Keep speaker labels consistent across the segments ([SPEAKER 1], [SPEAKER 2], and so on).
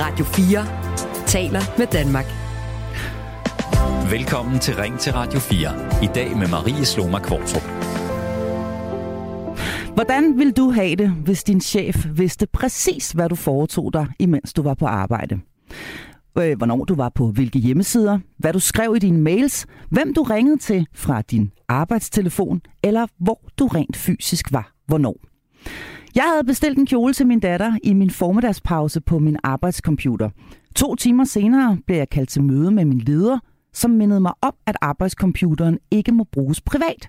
[SPEAKER 1] Radio 4 taler med Danmark.
[SPEAKER 2] Velkommen til Ring til Radio 4. I dag med Marie Sloma Kvartrup.
[SPEAKER 3] Hvordan vil du have det, hvis din chef vidste præcis, hvad du foretog dig, imens du var på arbejde? Øh, hvornår du var på hvilke hjemmesider, hvad du skrev i dine mails, hvem du ringede til fra din arbejdstelefon, eller hvor du rent fysisk var, hvornår. Jeg havde bestilt en kjole til min datter i min formiddagspause på min arbejdscomputer. To timer senere blev jeg kaldt til møde med min leder, som mindede mig om, at arbejdscomputeren ikke må bruges privat.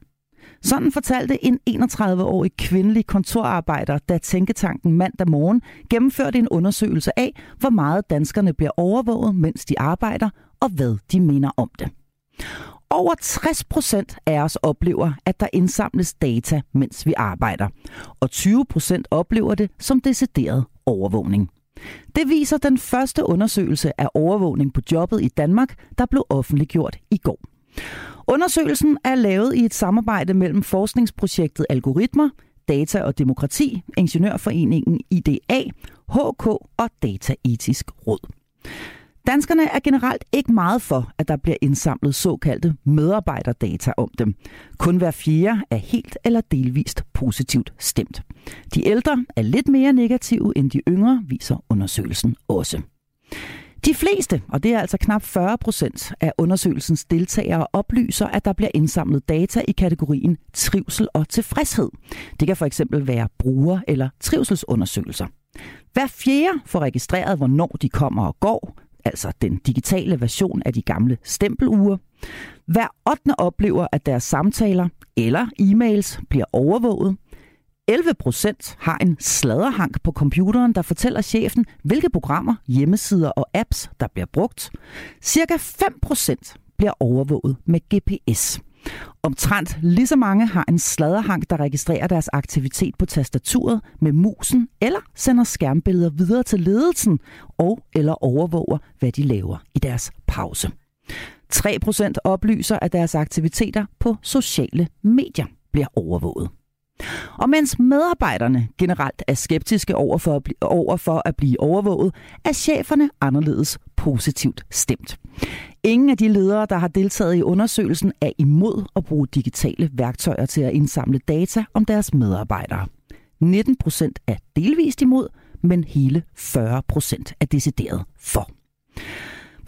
[SPEAKER 3] Sådan fortalte en 31-årig kvindelig kontorarbejder, da Tænketanken mandag morgen gennemførte en undersøgelse af, hvor meget danskerne bliver overvåget, mens de arbejder, og hvad de mener om det. Over 60 procent af os oplever, at der indsamles data, mens vi arbejder. Og 20 procent oplever det som decideret overvågning. Det viser den første undersøgelse af overvågning på jobbet i Danmark, der blev offentliggjort i går. Undersøgelsen er lavet i et samarbejde mellem forskningsprojektet Algoritmer, Data og Demokrati, Ingeniørforeningen IDA, HK og Dataetisk Råd. Danskerne er generelt ikke meget for, at der bliver indsamlet såkaldte medarbejderdata om dem. Kun hver fjerde er helt eller delvist positivt stemt. De ældre er lidt mere negative end de yngre, viser undersøgelsen også. De fleste, og det er altså knap 40 procent af undersøgelsens deltagere, oplyser, at der bliver indsamlet data i kategorien trivsel og tilfredshed. Det kan for eksempel være bruger- eller trivselsundersøgelser. Hver fjerde får registreret, hvornår de kommer og går, altså den digitale version af de gamle stempeluger. Hver 8. oplever, at deres samtaler eller e-mails bliver overvåget. 11 procent har en sladderhank på computeren, der fortæller chefen, hvilke programmer, hjemmesider og apps, der bliver brugt. Cirka 5 procent bliver overvåget med GPS. Omtrent lige så mange har en sladerhang, der registrerer deres aktivitet på tastaturet med musen, eller sender skærmbilleder videre til ledelsen, og eller overvåger, hvad de laver i deres pause. 3% oplyser, at deres aktiviteter på sociale medier bliver overvåget. Og mens medarbejderne generelt er skeptiske over for, at blive, over for at blive overvåget, er cheferne anderledes positivt stemt. Ingen af de ledere, der har deltaget i undersøgelsen, er imod at bruge digitale værktøjer til at indsamle data om deres medarbejdere. 19 procent er delvist imod, men hele 40 procent er decideret for.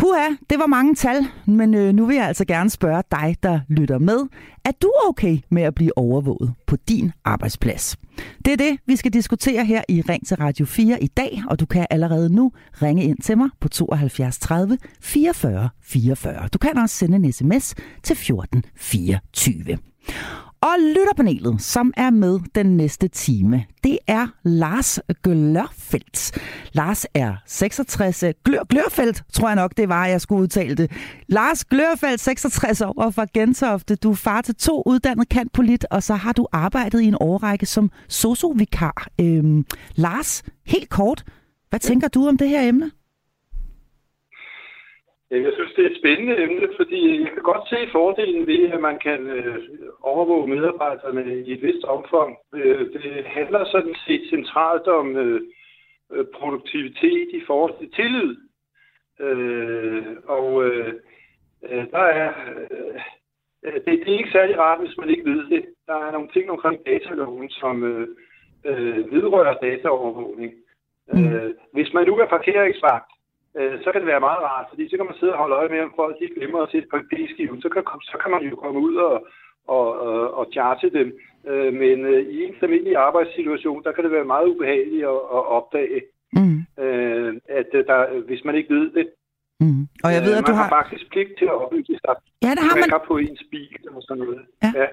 [SPEAKER 3] Puha, det var mange tal, men øh, nu vil jeg altså gerne spørge dig, der lytter med. Er du okay med at blive overvåget på din arbejdsplads? Det er det, vi skal diskutere her i Ring til Radio 4 i dag, og du kan allerede nu ringe ind til mig på 72 30 44 44. Du kan også sende en sms til 14 24. Og lytterpanelet, som er med den næste time, det er Lars Glørfeldt. Lars er 66, øh, Glør, Glørfeldt, tror jeg nok det var, jeg skulle udtale det. Lars Glørfeldt, 66 år fra Gentofte. Du er far til to uddannet kantpolit, og så har du arbejdet i en årrække som sosovikar. Øhm, Lars, helt kort, hvad tænker du om det her emne?
[SPEAKER 4] Jeg synes, det er et spændende emne, fordi jeg kan godt se fordelen ved, at man kan øh, overvåge medarbejderne i et vist omfang. Øh, det handler sådan set centralt om øh, produktivitet i forhold til tillid. Øh, og øh, øh, der er... Øh, det, det er ikke særlig rart, hvis man ikke ved det. Der er nogle ting omkring dataloven, som øh, øh, vedrører dataovervågning. Mm. Øh, hvis man nu er parkeringsvagt, øh, så kan det være meget rart, fordi så kan man sidde og holde øje med, om folk de glemmer at sætte på en p-skive. Så kan, så kan man jo komme ud og, og, og, og charge dem. Øh, men øh, i en almindelig arbejdssituation, der kan det være meget ubehageligt at, at opdage, mm. øh, at øh, der, hvis man ikke ved det.
[SPEAKER 3] Mm. Og jeg ved, øh, at
[SPEAKER 4] du
[SPEAKER 3] har...
[SPEAKER 4] faktisk pligt til at oplyse sig.
[SPEAKER 3] Ja, det har man.
[SPEAKER 4] på ens bil eller sådan noget.
[SPEAKER 3] Ja. ja.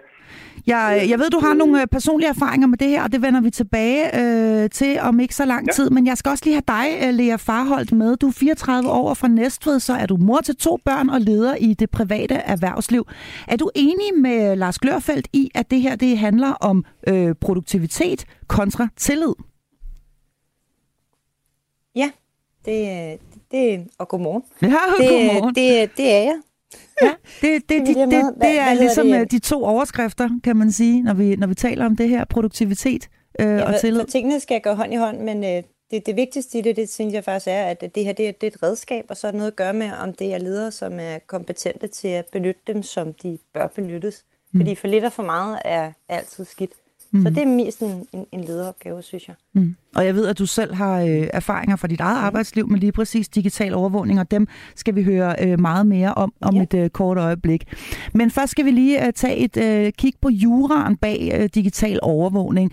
[SPEAKER 3] Jeg, jeg ved, du har nogle øh, personlige erfaringer med det her, og det vender vi tilbage øh, til om ikke så lang ja. tid. Men jeg skal også lige have dig, øh, Lea Farholdt, med. Du er 34 år fra Næstved, så er du mor til to børn og leder i det private erhvervsliv. Er du enig med Lars Glørfeldt i, at det her det handler om øh, produktivitet kontra tillid?
[SPEAKER 5] Ja, det, det, og godmorgen.
[SPEAKER 3] Ja, godmorgen.
[SPEAKER 5] Det, det, det er jeg.
[SPEAKER 3] Ja, det, det, det, det, det, det er ligesom det? Øh, de to overskrifter, kan man sige, når vi, når vi taler om det her produktivitet øh, ja, og tillid.
[SPEAKER 5] tingene skal gå hånd i hånd, men øh, det, det vigtigste i det, det synes jeg faktisk er, at det her det er, det er et redskab, og så er det noget at gøre med, om det er ledere, som er kompetente til at benytte dem, som de bør benyttes. Mm. Fordi for lidt og for meget er altid skidt. Mm. Så det er mest en, en, en lederopgave, synes jeg. Mm.
[SPEAKER 3] Og jeg ved, at du selv har øh, erfaringer fra dit eget arbejdsliv med lige præcis digital overvågning, og dem skal vi høre øh, meget mere om om ja. et øh, kort øjeblik. Men først skal vi lige øh, tage et øh, kig på juraen bag øh, digital overvågning.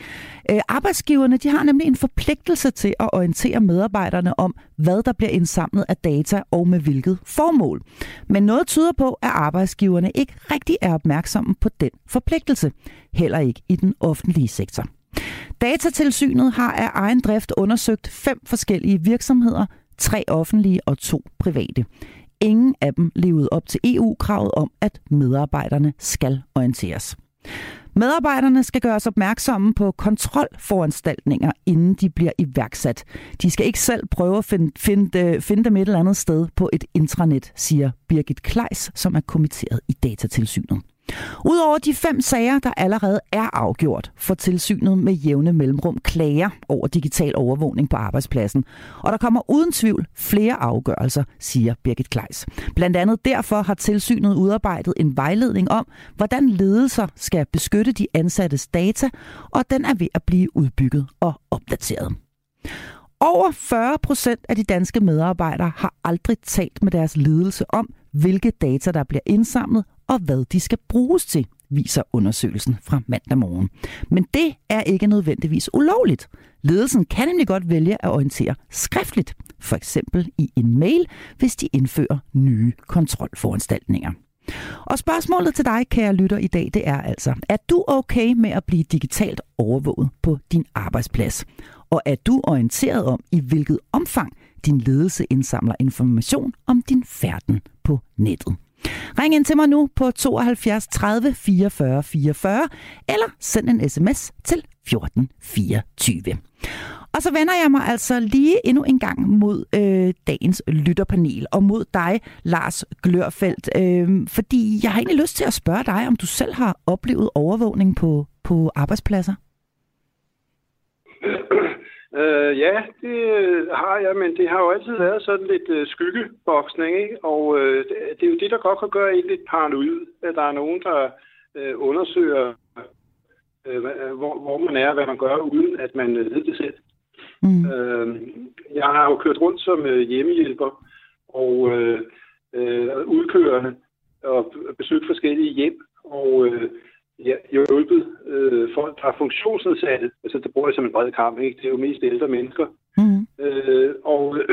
[SPEAKER 3] Øh, arbejdsgiverne de har nemlig en forpligtelse til at orientere medarbejderne om, hvad der bliver indsamlet af data og med hvilket formål. Men noget tyder på, at arbejdsgiverne ikke rigtig er opmærksomme på den forpligtelse. Heller ikke i den offentlige sektor. Datatilsynet har af egen drift undersøgt fem forskellige virksomheder, tre offentlige og to private. Ingen af dem levede op til EU-kravet om, at medarbejderne skal orienteres. Medarbejderne skal gøres opmærksomme på kontrolforanstaltninger, inden de bliver iværksat. De skal ikke selv prøve at finde, finde, øh, finde dem et eller andet sted på et intranet, siger Birgit Kleis, som er kommitteret i datatilsynet. Udover de fem sager, der allerede er afgjort, får tilsynet med jævne mellemrum klager over digital overvågning på arbejdspladsen. Og der kommer uden tvivl flere afgørelser, siger Birgit Kleis. Blandt andet derfor har tilsynet udarbejdet en vejledning om, hvordan ledelser skal beskytte de ansattes data, og den er ved at blive udbygget og opdateret. Over 40 procent af de danske medarbejdere har aldrig talt med deres ledelse om, hvilke data der bliver indsamlet og hvad de skal bruges til, viser undersøgelsen fra mandag morgen. Men det er ikke nødvendigvis ulovligt. Ledelsen kan nemlig godt vælge at orientere skriftligt, for eksempel i en mail, hvis de indfører nye kontrolforanstaltninger. Og spørgsmålet til dig, kære lytter i dag, det er altså, er du okay med at blive digitalt overvåget på din arbejdsplads? Og er du orienteret om, i hvilket omfang din ledelse indsamler information om din færden på nettet? Ring ind til mig nu på 72 30 44 44, eller send en sms til 14 24. Og så vender jeg mig altså lige endnu en gang mod øh, dagens lytterpanel, og mod dig, Lars Glørfeldt. Øh, fordi jeg har egentlig lyst til at spørge dig, om du selv har oplevet overvågning på, på arbejdspladser?
[SPEAKER 4] Øh, ja, det øh, har jeg, men det har jo altid været sådan lidt øh, skyggeboksning, ikke? og øh, det er jo det, der godt kan gøre en lidt paranoid, at der er nogen, der øh, undersøger, øh, hvor, hvor man er, hvad man gør, uden at man øh, ved det selv. Mm. Øh, jeg har jo kørt rundt som øh, hjemmehjælper og øh, øh, udkørende og besøgt forskellige hjem, og øh, ja, hjulpet øh, folk, der er funktionsnedsatte. Altså, det bruger jeg som en bred kamp, ikke? Det er jo mest ældre mennesker. Mm. Øh, og, øh,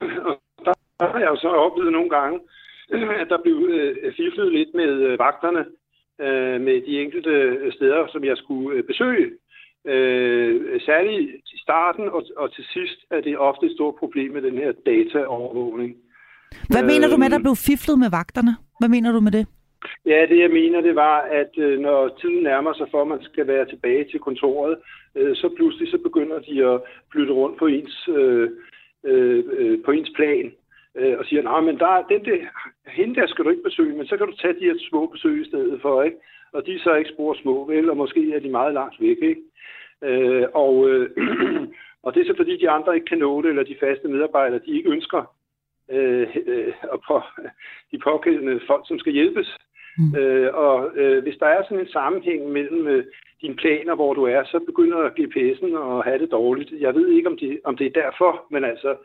[SPEAKER 4] og der, der har jeg jo så oplevet nogle gange, at der blev øh, fiflet lidt med øh, vagterne, øh, med de enkelte steder, som jeg skulle øh, besøge. Øh, særligt i starten og, og til sidst er det ofte et stort problem med den her dataovervågning.
[SPEAKER 3] Hvad øh, mener du med, at der blev fiflet med vagterne? Hvad mener du med det?
[SPEAKER 4] Ja, det jeg mener, det var, at øh, når tiden nærmer sig for, at man skal være tilbage til kontoret, øh, så pludselig så begynder de at flytte rundt på ens, øh, øh, øh på ens plan øh, og siger, nej, men der, den der, hende der skal du ikke besøge, men så kan du tage de her små besøg i stedet for, ikke? Og de er så ikke spor små, vel? Og måske er de meget langt væk, ikke? Øh, og, øh, og det er så fordi, de andre ikke kan nå det, eller de faste medarbejdere, de ikke ønsker øh, øh, og på de pågældende folk, som skal hjælpes. Mm. Øh, og øh, hvis der er sådan en sammenhæng mellem øh, dine planer, hvor du er, så begynder GPS'en at have det dårligt. Jeg ved ikke, om det, om det er derfor, men altså,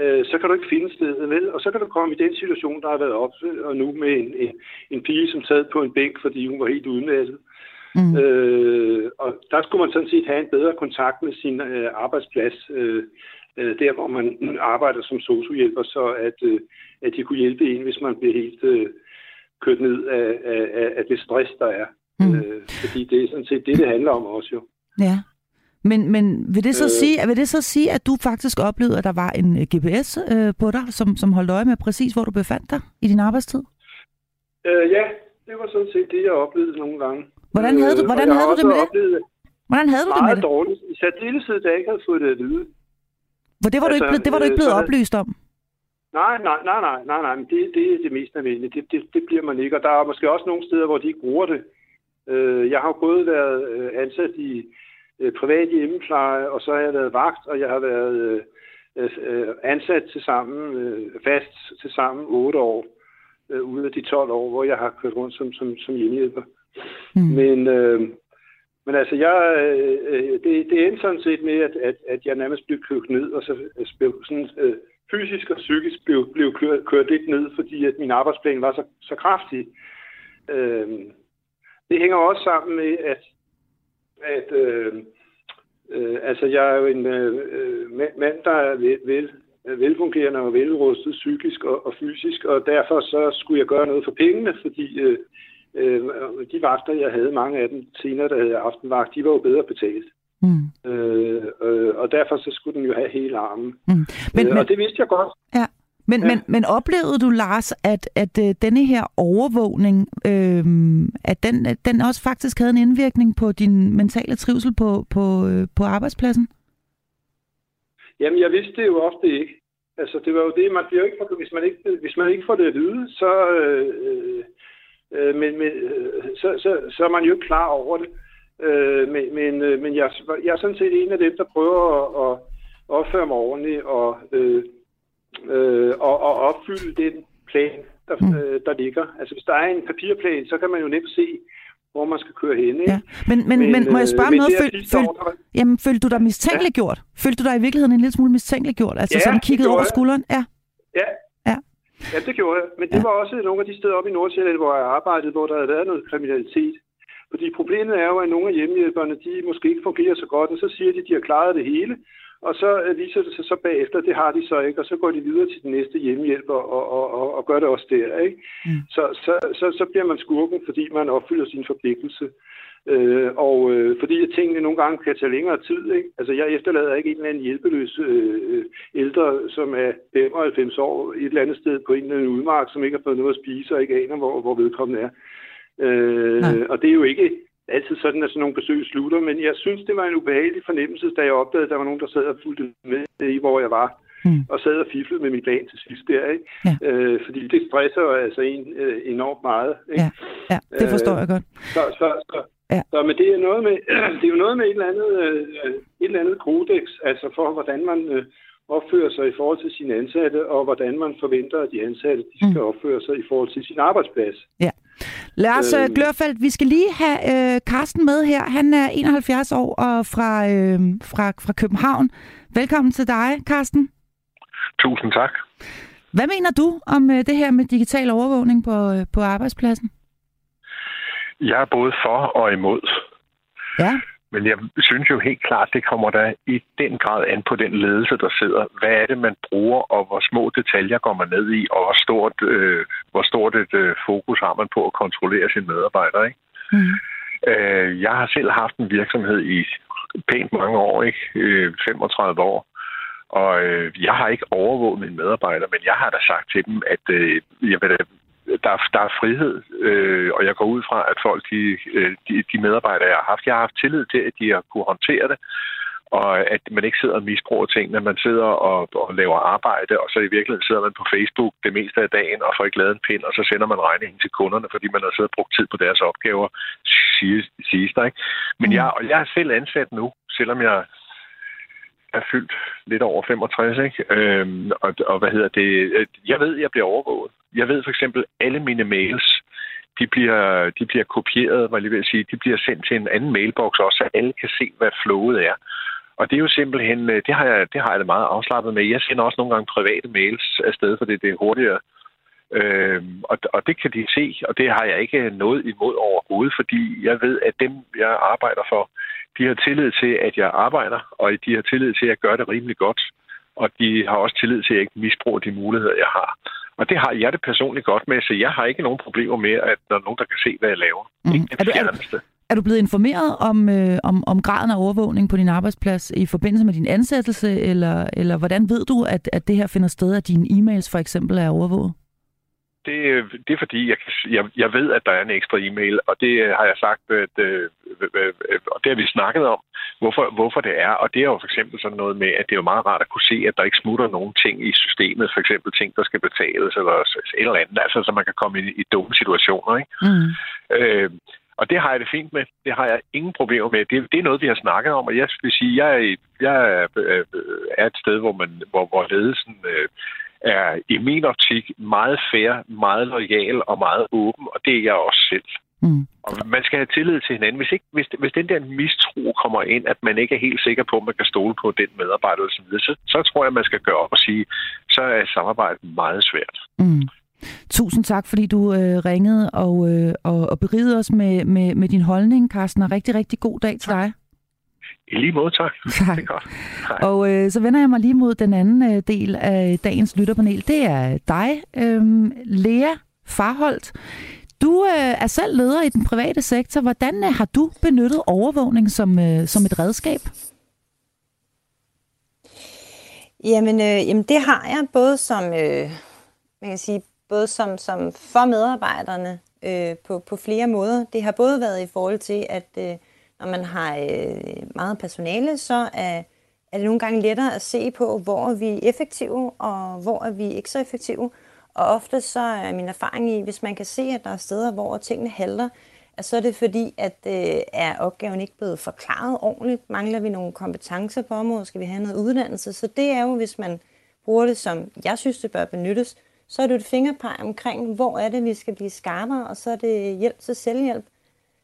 [SPEAKER 4] øh, så kan du ikke finde stedet, vel? Og så kan du komme i den situation, der har været op, og nu med en, en, en pige, som sad på en bænk, fordi hun var helt udmattet. Mm. Øh, og der skulle man sådan set have en bedre kontakt med sin øh, arbejdsplads, øh, øh, der hvor man arbejder som sociohjælper, så at, øh, at de kunne hjælpe en, hvis man bliver helt... Øh, kørt ned af, af, af det stress, der er. Mm. Øh, fordi det er sådan set det, det handler om også jo.
[SPEAKER 3] Ja. Men, men vil, det så øh, sige, vil det så sige, at du faktisk oplevede, at der var en øh, GPS øh, på dig, som, som holdt øje med præcis, hvor du befandt dig i din arbejdstid?
[SPEAKER 4] Øh, ja, det var sådan set det, jeg oplevede nogle gange.
[SPEAKER 3] Hvordan havde du, øh, hvordan havde du det med det? Hvordan havde du det med det?
[SPEAKER 4] dårligt. I særdeleshed, da jeg ikke havde fået det at vide.
[SPEAKER 3] For det var, altså, du, ikke, det var du ikke blevet øh, oplyst om?
[SPEAKER 4] Nej, nej, nej, nej, nej, nej, men det, det er det mest nødvendige. Det, det, det bliver man ikke, og der er måske også nogle steder, hvor de ikke bruger det. Øh, jeg har jo både været øh, ansat i øh, privat hjemmepleje, og så har jeg været vagt, og jeg har været øh, ansat til sammen, øh, fast til sammen 8 år, øh, ude af de 12 år, hvor jeg har kørt rundt som, som, som hjemmehjælper. Mm. Men, øh, men altså, jeg, øh, det, det endte sådan set med, at, at, at jeg nærmest blev kørt ned, og så blev sådan, øh, fysisk og psykisk blev, blev kørt, kørt lidt ned, fordi at min arbejdsplan var så, så kraftig. Øh, det hænger også sammen med, at, at øh, øh, altså, jeg er jo en øh, øh, mand, der er vel, vel, velfungerende og velrustet psykisk og, og fysisk, og derfor så skulle jeg gøre noget for pengene, fordi øh, øh, de vagter, jeg havde, mange af dem senere, der havde aftenvagt, de var jo bedre betalt. Mm. Øh, øh, og derfor så skulle den jo have hele armen. Mm. Men, øh, og men, det vidste jeg godt.
[SPEAKER 3] Ja. Men, ja. men, men oplevede du, Lars, at, at uh, denne her overvågning, øh, at den, den også faktisk havde en indvirkning på din mentale trivsel på, på, øh, på arbejdspladsen?
[SPEAKER 4] Jamen, jeg vidste det jo ofte ikke. Altså, det var jo det, man bliver ikke, hvis man ikke, hvis man ikke får det at vide, så, øh, øh, men, men, øh, så, så, så er man jo ikke klar over det. Øh, men men, øh, men jeg, jeg er sådan set en af dem, der prøver at, at opføre mig ordentligt og, øh, øh, og, og opfylde den plan, der, mm. øh, der ligger. Altså hvis der er en papirplan, så kan man jo nemt se, hvor man skal køre hen. Ikke?
[SPEAKER 3] Ja. Men, men, men, men må jeg spørge om noget? Føl, føl, år, der... jamen, følte du dig mistænkeliggjort? Ja. Følte du dig i virkeligheden en lille smule mistænkeliggjort? Altså ja, sådan kigget over jeg. skulderen? Ja.
[SPEAKER 4] ja. Ja. Ja, det gjorde jeg. Men det ja. var også nogle af de steder oppe i Nordsjælland, hvor jeg arbejdede, hvor der havde været noget kriminalitet. Fordi problemet er jo, at nogle af hjemmehjælperne, de måske ikke fungerer så godt, og så siger de, at de har klaret det hele. Og så øh, viser det sig så bagefter, det har de så ikke, og så går de videre til den næste hjemmehjælper og, og, og, og gør det også der. Ikke? Mm. Så, så, så, så bliver man skurken, fordi man opfylder sin forpligtelse. Øh, og øh, fordi tingene nogle gange kan tage længere tid. Ikke? Altså jeg efterlader ikke en eller anden hjælpeløs øh, ældre, som er 95 år et eller andet sted på en eller anden udmark, som ikke har fået noget at spise og ikke aner, hvor, hvor vedkommende er. Øh, og det er jo ikke altid sådan, at sådan nogle besøg slutter, men jeg synes, det var en ubehagelig fornemmelse, da jeg opdagede, at der var nogen, der sad og fulgte med i, hvor jeg var. Mm. Og sad og fiflede med min plan til sidst der, ikke? Ja. Øh, fordi det stresser altså en øh, enormt meget. Ikke?
[SPEAKER 3] Ja. ja, det forstår jeg godt.
[SPEAKER 4] Så, så, så, ja. så men det er, noget med, det er jo noget med et eller andet, øh, et eller andet kodex, altså for, hvordan man øh, opfører sig i forhold til sine ansatte, og hvordan man forventer, at de ansatte de skal mm. opføre sig i forhold til sin arbejdsplads.
[SPEAKER 3] Ja. Lars øh, Glørfeldt, vi skal lige have øh, Carsten med her. Han er 71 år og fra, øh, fra, fra København. Velkommen til dig, Carsten.
[SPEAKER 6] Tusind tak.
[SPEAKER 3] Hvad mener du om øh, det her med digital overvågning på, øh, på arbejdspladsen?
[SPEAKER 6] Jeg er både for og imod.
[SPEAKER 3] Ja.
[SPEAKER 6] Men jeg synes jo helt klart, det kommer der i den grad an på den ledelse, der sidder. Hvad er det, man bruger, og hvor små detaljer går man ned i, og hvor stort, øh, hvor stort et øh, fokus har man på at kontrollere sine medarbejdere. Ikke? Mm. Øh, jeg har selv haft en virksomhed i pænt mange år, ikke? Øh, 35 år. Og øh, jeg har ikke overvåget mine medarbejdere, men jeg har da sagt til dem, at øh, jeg vil da der, der er frihed, øh, og jeg går ud fra, at folk, de, øh, de, de medarbejdere, jeg har haft, jeg har haft tillid til, at de har kunne håndtere det, og at man ikke sidder og misbruger tingene. Man sidder og, og laver arbejde, og så i virkeligheden sidder man på Facebook det meste af dagen og får ikke lavet en pind, og så sender man regningen til kunderne, fordi man har siddet og brugt tid på deres opgaver, siges, siges der, ikke? Men mm. jeg, og jeg er selv ansat nu, selvom jeg er fyldt lidt over 65, ikke? Øhm, og, og hvad hedder det? Jeg ved, jeg bliver overvåget. Jeg ved for eksempel, alle mine mails, de bliver, de bliver kopieret, hvad jeg vil sige. De bliver sendt til en anden mailbox også, så alle kan se, hvad flowet er. Og det er jo simpelthen, øh, det har jeg, det har jeg det meget afslappet med. Jeg sender også nogle gange private mails afsted, for det, det er hurtigere. Øhm, og, og det kan de se, og det har jeg ikke noget imod overhovedet, fordi jeg ved, at dem, jeg arbejder for, de har tillid til, at jeg arbejder, og de har tillid til, at jeg gør det rimelig godt. Og de har også tillid til, at jeg ikke misbruger de muligheder, jeg har. Og det har jeg det personligt godt med, så jeg har ikke nogen problemer med, at der er nogen, der kan se, hvad jeg laver. Mm. Ikke
[SPEAKER 3] er, du, er, er du blevet informeret om, øh, om, om graden af overvågning på din arbejdsplads i forbindelse med din ansættelse, eller, eller hvordan ved du, at, at det her finder sted, at dine e-mails for eksempel er overvåget?
[SPEAKER 6] Det, det er fordi, jeg, jeg, jeg ved, at der er en ekstra e-mail, og det har jeg sagt, at, øh, og det har vi snakket om, hvorfor, hvorfor det er. Og det er jo for eksempel sådan noget med, at det er jo meget rart at kunne se, at der ikke smutter nogen ting i systemet, for eksempel ting, der skal betales, eller et eller andet, altså så man kan komme i, i dumme situationer. Ikke? Mm. Øh,
[SPEAKER 7] Og det har jeg det fint med. Det har jeg ingen problemer med. Det, det er noget, vi har snakket om, og jeg vil sige, jeg er, jeg er, øh, er et sted, hvor, man, hvor, hvor ledelsen øh, er i min optik meget fair, meget lojal og meget åben, og det er jeg også selv. Mm. Og man skal have tillid til hinanden. Hvis, ikke, hvis, hvis den der mistro kommer ind, at man ikke er helt sikker på, at man kan stole på den medarbejder osv., så, så tror jeg, man skal gøre op og sige, så er samarbejdet meget svært. Mm.
[SPEAKER 3] Tusind tak, fordi du øh, ringede og, øh, og, og berigede os med, med, med din holdning, Carsten, og rigtig, rigtig god dag til dig.
[SPEAKER 7] I lige måde, tak.
[SPEAKER 3] tak. Det er godt. Og øh, så vender jeg mig lige mod den anden øh, del af dagens lytterpanel. Det er dig, øh, Lea Farholdt. Du øh, er selv leder i den private sektor. Hvordan øh, har du benyttet overvågning som, øh, som et redskab?
[SPEAKER 5] Jamen, øh, jamen det har jeg både som, øh, man kan sige, både som, som for medarbejderne øh, på, på flere måder. Det har både været i forhold til, at øh, når man har øh, meget personale, så er, er det nogle gange lettere at se på, hvor er vi effektive, og hvor er vi ikke så effektive. Og ofte så er min erfaring i, hvis man kan se, at der er steder, hvor tingene halter, at så er det fordi, at øh, er opgaven ikke blevet forklaret ordentligt. Mangler vi nogle kompetencer på området? Skal vi have noget uddannelse? Så det er jo, hvis man bruger det, som jeg synes, det bør benyttes, så er det et fingerpeg omkring, hvor er det, vi skal blive skarpere, og så er det hjælp til selvhjælp.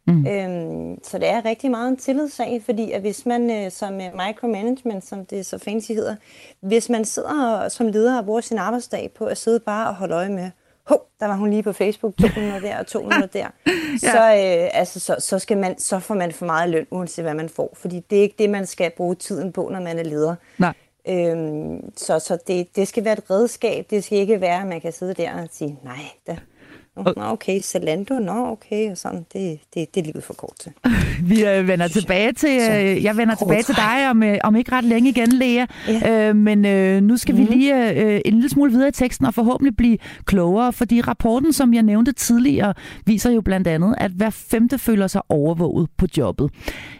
[SPEAKER 5] Mm. Øhm, så det er rigtig meget en tillidssag, fordi at hvis man øh, som micromanagement, som det så fancy hedder, hvis man sidder som leder og bruger sin arbejdsdag på at sidde bare og holde øje med, hov, der var hun lige på Facebook, 200 der og 200 der, ja. så, øh, altså, så, så, skal man, så får man for meget løn, uanset hvad man får, fordi det er ikke det, man skal bruge tiden på, når man er leder. Nej. Øhm, så så det, det skal være et redskab. Det skal ikke være, at man kan sidde der og sige, nej, da, Nå, okay, Zalando, nå, okay, og sådan, det, det, det er livet for kort til.
[SPEAKER 3] Vi øh, vender tilbage til, øh, jeg vender tilbage til dig om, øh, om ikke ret længe igen, Lea. Ja. Øh, men øh, nu skal mm. vi mhm. lige øh, en lille smule videre i teksten og forhåbentlig blive klogere, fordi rapporten, som jeg nævnte tidligere, viser jo blandt andet, at hver femte føler sig overvåget på jobbet.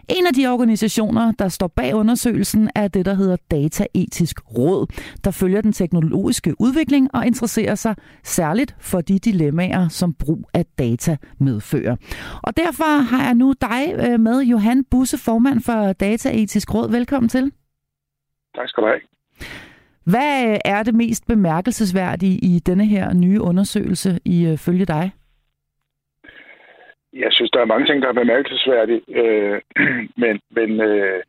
[SPEAKER 3] En af de organisationer, der står bag undersøgelsen, er det, der hedder Dataetisk Råd, der følger den teknologiske udvikling og interesserer sig særligt for de dilemmaer, som brug af data medfører. Og derfor har jeg nu dig øh, med, Johan Busse, formand for Dataetisk Råd. Velkommen til.
[SPEAKER 7] Tak skal du have.
[SPEAKER 3] Hvad er det mest bemærkelsesværdige i denne her nye undersøgelse ifølge dig?
[SPEAKER 7] Jeg synes, der er mange ting, der er bemærkelsesværdige, øh, men, men øh,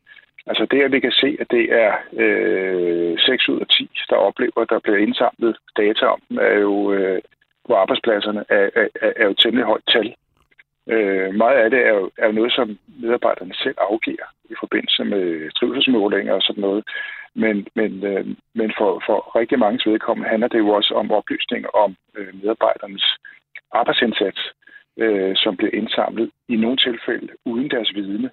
[SPEAKER 7] altså det, at vi kan se, at det er øh, 6 ud af 10, der oplever, at der bliver indsamlet data om er jo øh, på arbejdspladserne, er, er, er jo temmelig højt tal. Øh, meget af det er jo, er jo noget, som medarbejderne selv afgiver i forbindelse med trivselsmålinger og sådan noget. Men, men, øh, men for, for rigtig mange vedkommende handler det jo også om oplysning om øh, medarbejdernes arbejdsindsats øh, som bliver indsamlet i nogle tilfælde uden deres vidne.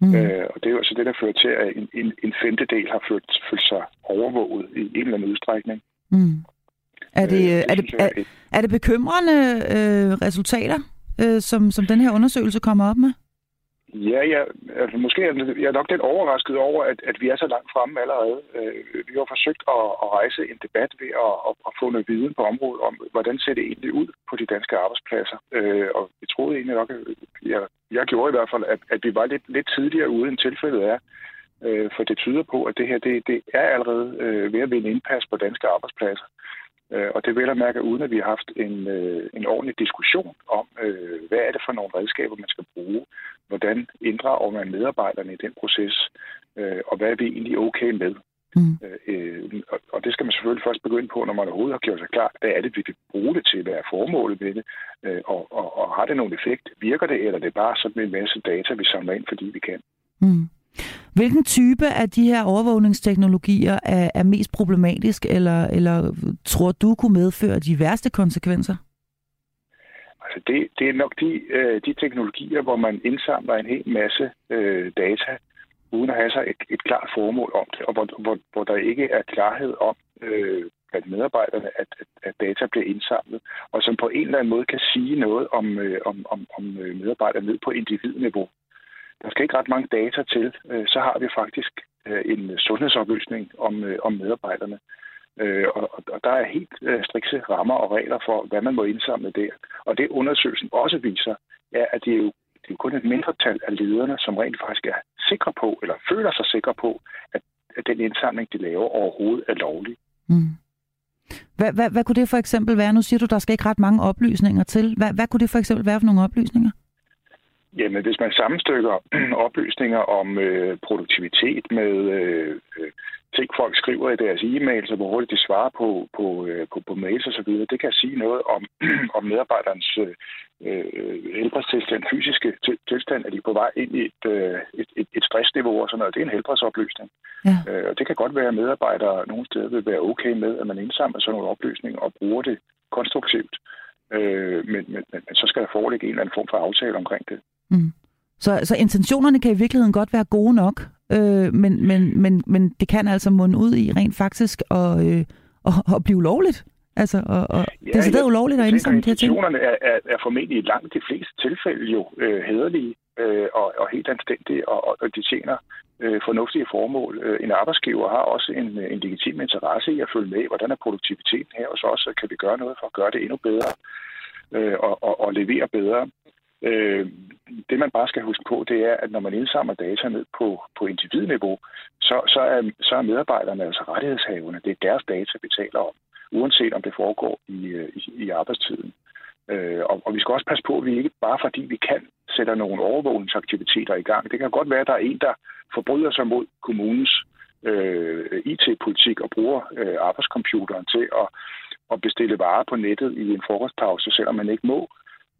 [SPEAKER 7] Mm. Øh, og det er jo altså det, der fører til, at en, en, en femtedel har følt, følt sig overvåget i en eller anden udstrækning. Mm.
[SPEAKER 3] Er, det, øh, er, det, er, er det bekymrende øh, resultater, øh, som, som den her undersøgelse kommer op med?
[SPEAKER 7] Ja, ja altså, måske er jeg er nok lidt overrasket over, at, at vi er så langt fremme allerede. Øh, vi har forsøgt at, at rejse en debat ved at, at, at få noget viden på området om, hvordan ser det egentlig ud på de danske arbejdspladser. Øh, og vi troede egentlig nok, at jeg, jeg gjorde i hvert fald, at, at vi var lidt, lidt tidligere ude, end tilfældet er. Øh, for det tyder på, at det her det, det er allerede øh, ved at vinde indpas på danske arbejdspladser. Øh, og det vil jeg mærke, uden at vi har haft en, øh, en ordentlig diskussion om, øh, hvad er det for nogle redskaber, man skal bruge, hvordan inddrager man medarbejderne i den proces, og hvad er vi egentlig okay med. Mm. Øh, og, og det skal man selvfølgelig først begynde på, når man overhovedet har gjort sig klar, hvad er det, vi vil bruge det til, hvad er formålet med det, øh, og, og, og har det nogen effekt? Virker det, eller det er bare sådan en masse data, vi samler ind, fordi vi kan? Mm.
[SPEAKER 3] Hvilken type af de her overvågningsteknologier er, er mest problematisk, eller, eller tror du kunne medføre de værste konsekvenser?
[SPEAKER 7] Altså det, det er nok de, øh, de teknologier, hvor man indsamler en hel masse øh, data, uden at have sig et, et klart formål om det, og hvor, hvor, hvor der ikke er klarhed om øh, blandt medarbejderne, at, at, at data bliver indsamlet, og som på en eller anden måde kan sige noget om, øh, om, om, om øh, medarbejderne ned på individniveau. Der skal ikke ret mange data til, øh, så har vi faktisk øh, en sundhedsoplysning om, øh, om medarbejderne. Øh, og, og der er helt øh, strikse rammer og regler for, hvad man må indsamle der. Og det undersøgelsen også viser, er, at det er jo det er jo kun et mindretal af lederne, som rent faktisk er sikre på, eller føler sig sikre på, at, at den indsamling, de laver, overhovedet er lovlig. Mm.
[SPEAKER 3] Hvad, hvad, hvad kunne det for eksempel være? Nu siger du, der skal ikke ret mange oplysninger til. Hvad, hvad kunne det for eksempel være for nogle oplysninger?
[SPEAKER 7] Jamen, hvis man sammenstykker oplysninger om øh, produktivitet med øh, øh ting, folk skriver i deres e-mails, og hvor hurtigt de svarer på, på, øh, på, på mails osv., det kan sige noget om, om medarbejderens øh, øh, helbredstilstand, fysiske tilstand, at de er på vej ind i et, øh, et, et, et stressniveau og sådan noget. Det er en helbredsoplysning. Ja. Øh, og det kan godt være, at medarbejdere nogle steder vil være okay med, at man indsamler sådan nogle oplysninger og bruger det konstruktivt. Øh, men, men, men så skal der foreligge en eller anden form for aftale omkring det. Mm.
[SPEAKER 3] Så, så intentionerne kan i virkeligheden godt være gode nok, øh, men, men, men, men det kan altså munde ud i rent faktisk at, øh, at, at blive lovligt. Altså, og, og ja, det er så ulovligt at indsamle de her ting.
[SPEAKER 7] Intentionerne er, er, er formentlig i langt de fleste tilfælde jo øh, hederlige øh, og, og helt anstændige, og, og de tjener øh, fornuftige formål. Øh, en arbejdsgiver har også en, en legitim interesse i at følge med, hvordan er produktiviteten her, og så også kan vi gøre noget for at gøre det endnu bedre øh, og, og, og levere bedre. Øh, det man bare skal huske på, det er, at når man indsamler data ned på, på individniveau, så, så, er, så er medarbejderne altså rettighedshavende. Det er deres data, vi taler om, uanset om det foregår i, øh, i, i arbejdstiden. Øh, og, og vi skal også passe på, at vi ikke bare fordi vi kan sætte nogle overvågningsaktiviteter i gang. Det kan godt være, at der er en, der forbryder sig mod kommunens øh, IT-politik og bruger øh, arbejdscomputeren til at, at bestille varer på nettet i en frokostpause, selvom man ikke må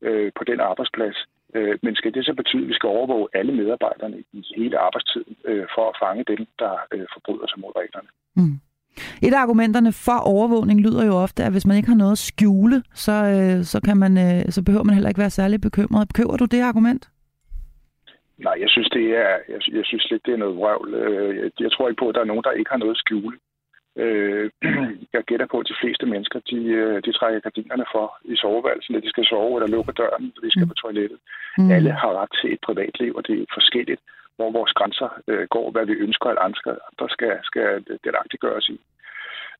[SPEAKER 7] øh, på den arbejdsplads. Øh, men skal det så betyde, at vi skal overvåge alle medarbejderne i hele arbejdstiden øh, for at fange dem, der øh, forbryder sig mod reglerne? Mm.
[SPEAKER 3] Et af argumenterne for overvågning lyder jo ofte, at hvis man ikke har noget at skjule, så, øh, så, kan man, øh, så behøver man heller ikke være særlig bekymret. Køber du det argument?
[SPEAKER 7] Nej, jeg synes, det er, jeg, jeg synes lidt, det er noget vrøvl. Øh, jeg, jeg tror ikke på, at der er nogen, der ikke har noget at skjule. Øh, jeg gætter på, at de fleste mennesker, de, øh, de trækker gardinerne for i soveværelsen, når de skal sove, eller lukker døren, når de skal mm. på toilettet. Mm. Alle har ret til et privatliv, og det er forskelligt, hvor vores grænser øh, går, hvad vi ønsker, at andre skal, skal delagtiggøres i.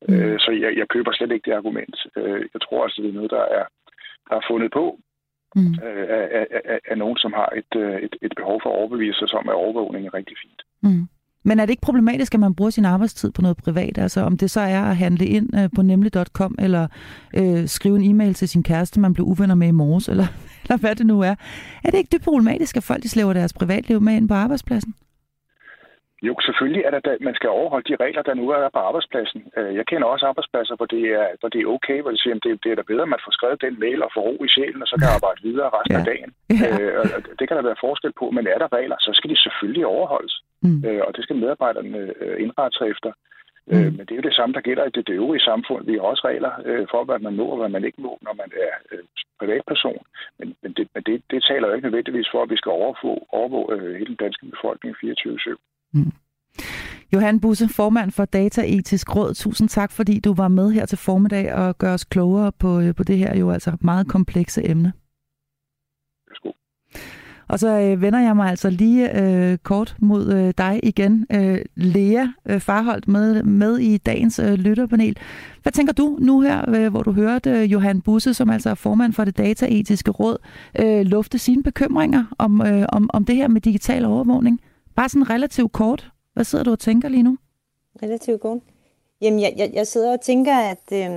[SPEAKER 7] Mm. Øh, så jeg, jeg køber slet ikke det argument. Øh, jeg tror også, det er noget, der er, der er fundet på mm. øh, af, af, af, af nogen, som har et, øh, et, et behov for at overbevise sig om, at overvågning er rigtig fint. Mm.
[SPEAKER 3] Men er det ikke problematisk, at man bruger sin arbejdstid på noget privat? Altså om det så er at handle ind øh, på nemlig.com, eller øh, skrive en e-mail til sin kæreste, man blev uvenner med i morges, eller, eller hvad det nu er. Er det ikke det problematisk, at folk de slæver deres privatliv med ind på arbejdspladsen?
[SPEAKER 7] Jo, selvfølgelig er der, man skal overholde de regler, der nu er på arbejdspladsen. Øh, jeg kender også arbejdspladser, hvor det er, hvor det er okay, hvor de siger, at det, det er da bedre, at man får skrevet den mail og får ro i sjælen, og så kan arbejde videre resten ja. af dagen. Ja. Øh, det kan der være forskel på, men er der regler, så skal de selvfølgelig overholdes. Mm. Øh, og det skal medarbejderne indrette sig efter. Mm. Men det er jo det samme, der gælder i det øvrige samfund. Vi har også regler for, hvad man må og hvad man ikke må, når man er privatperson. Men, men, det, men det, det taler jo ikke nødvendigvis for, at vi skal overvåge, overvåge hele den danske befolkning 24-7. Mm.
[SPEAKER 3] Johan Busse, formand for Dataetisk Råd, tusind tak, fordi du var med her til formiddag og gør os klogere på, øh, på det her jo altså meget komplekse emne. Og så øh, vender jeg mig altså lige øh, kort mod øh, dig igen. Øh, Lea øh, Farholdt med, med i dagens øh, lytterpanel. Hvad tænker du nu her, øh, hvor du hørte øh, Johan Busse, som altså er formand for det dataetiske råd, øh, lufte sine bekymringer om, øh, om, om det her med digital overvågning? Bare sådan relativt kort. Hvad sidder du og tænker lige nu?
[SPEAKER 5] Relativt kort. Jamen, jeg, jeg, jeg sidder og tænker, at øh,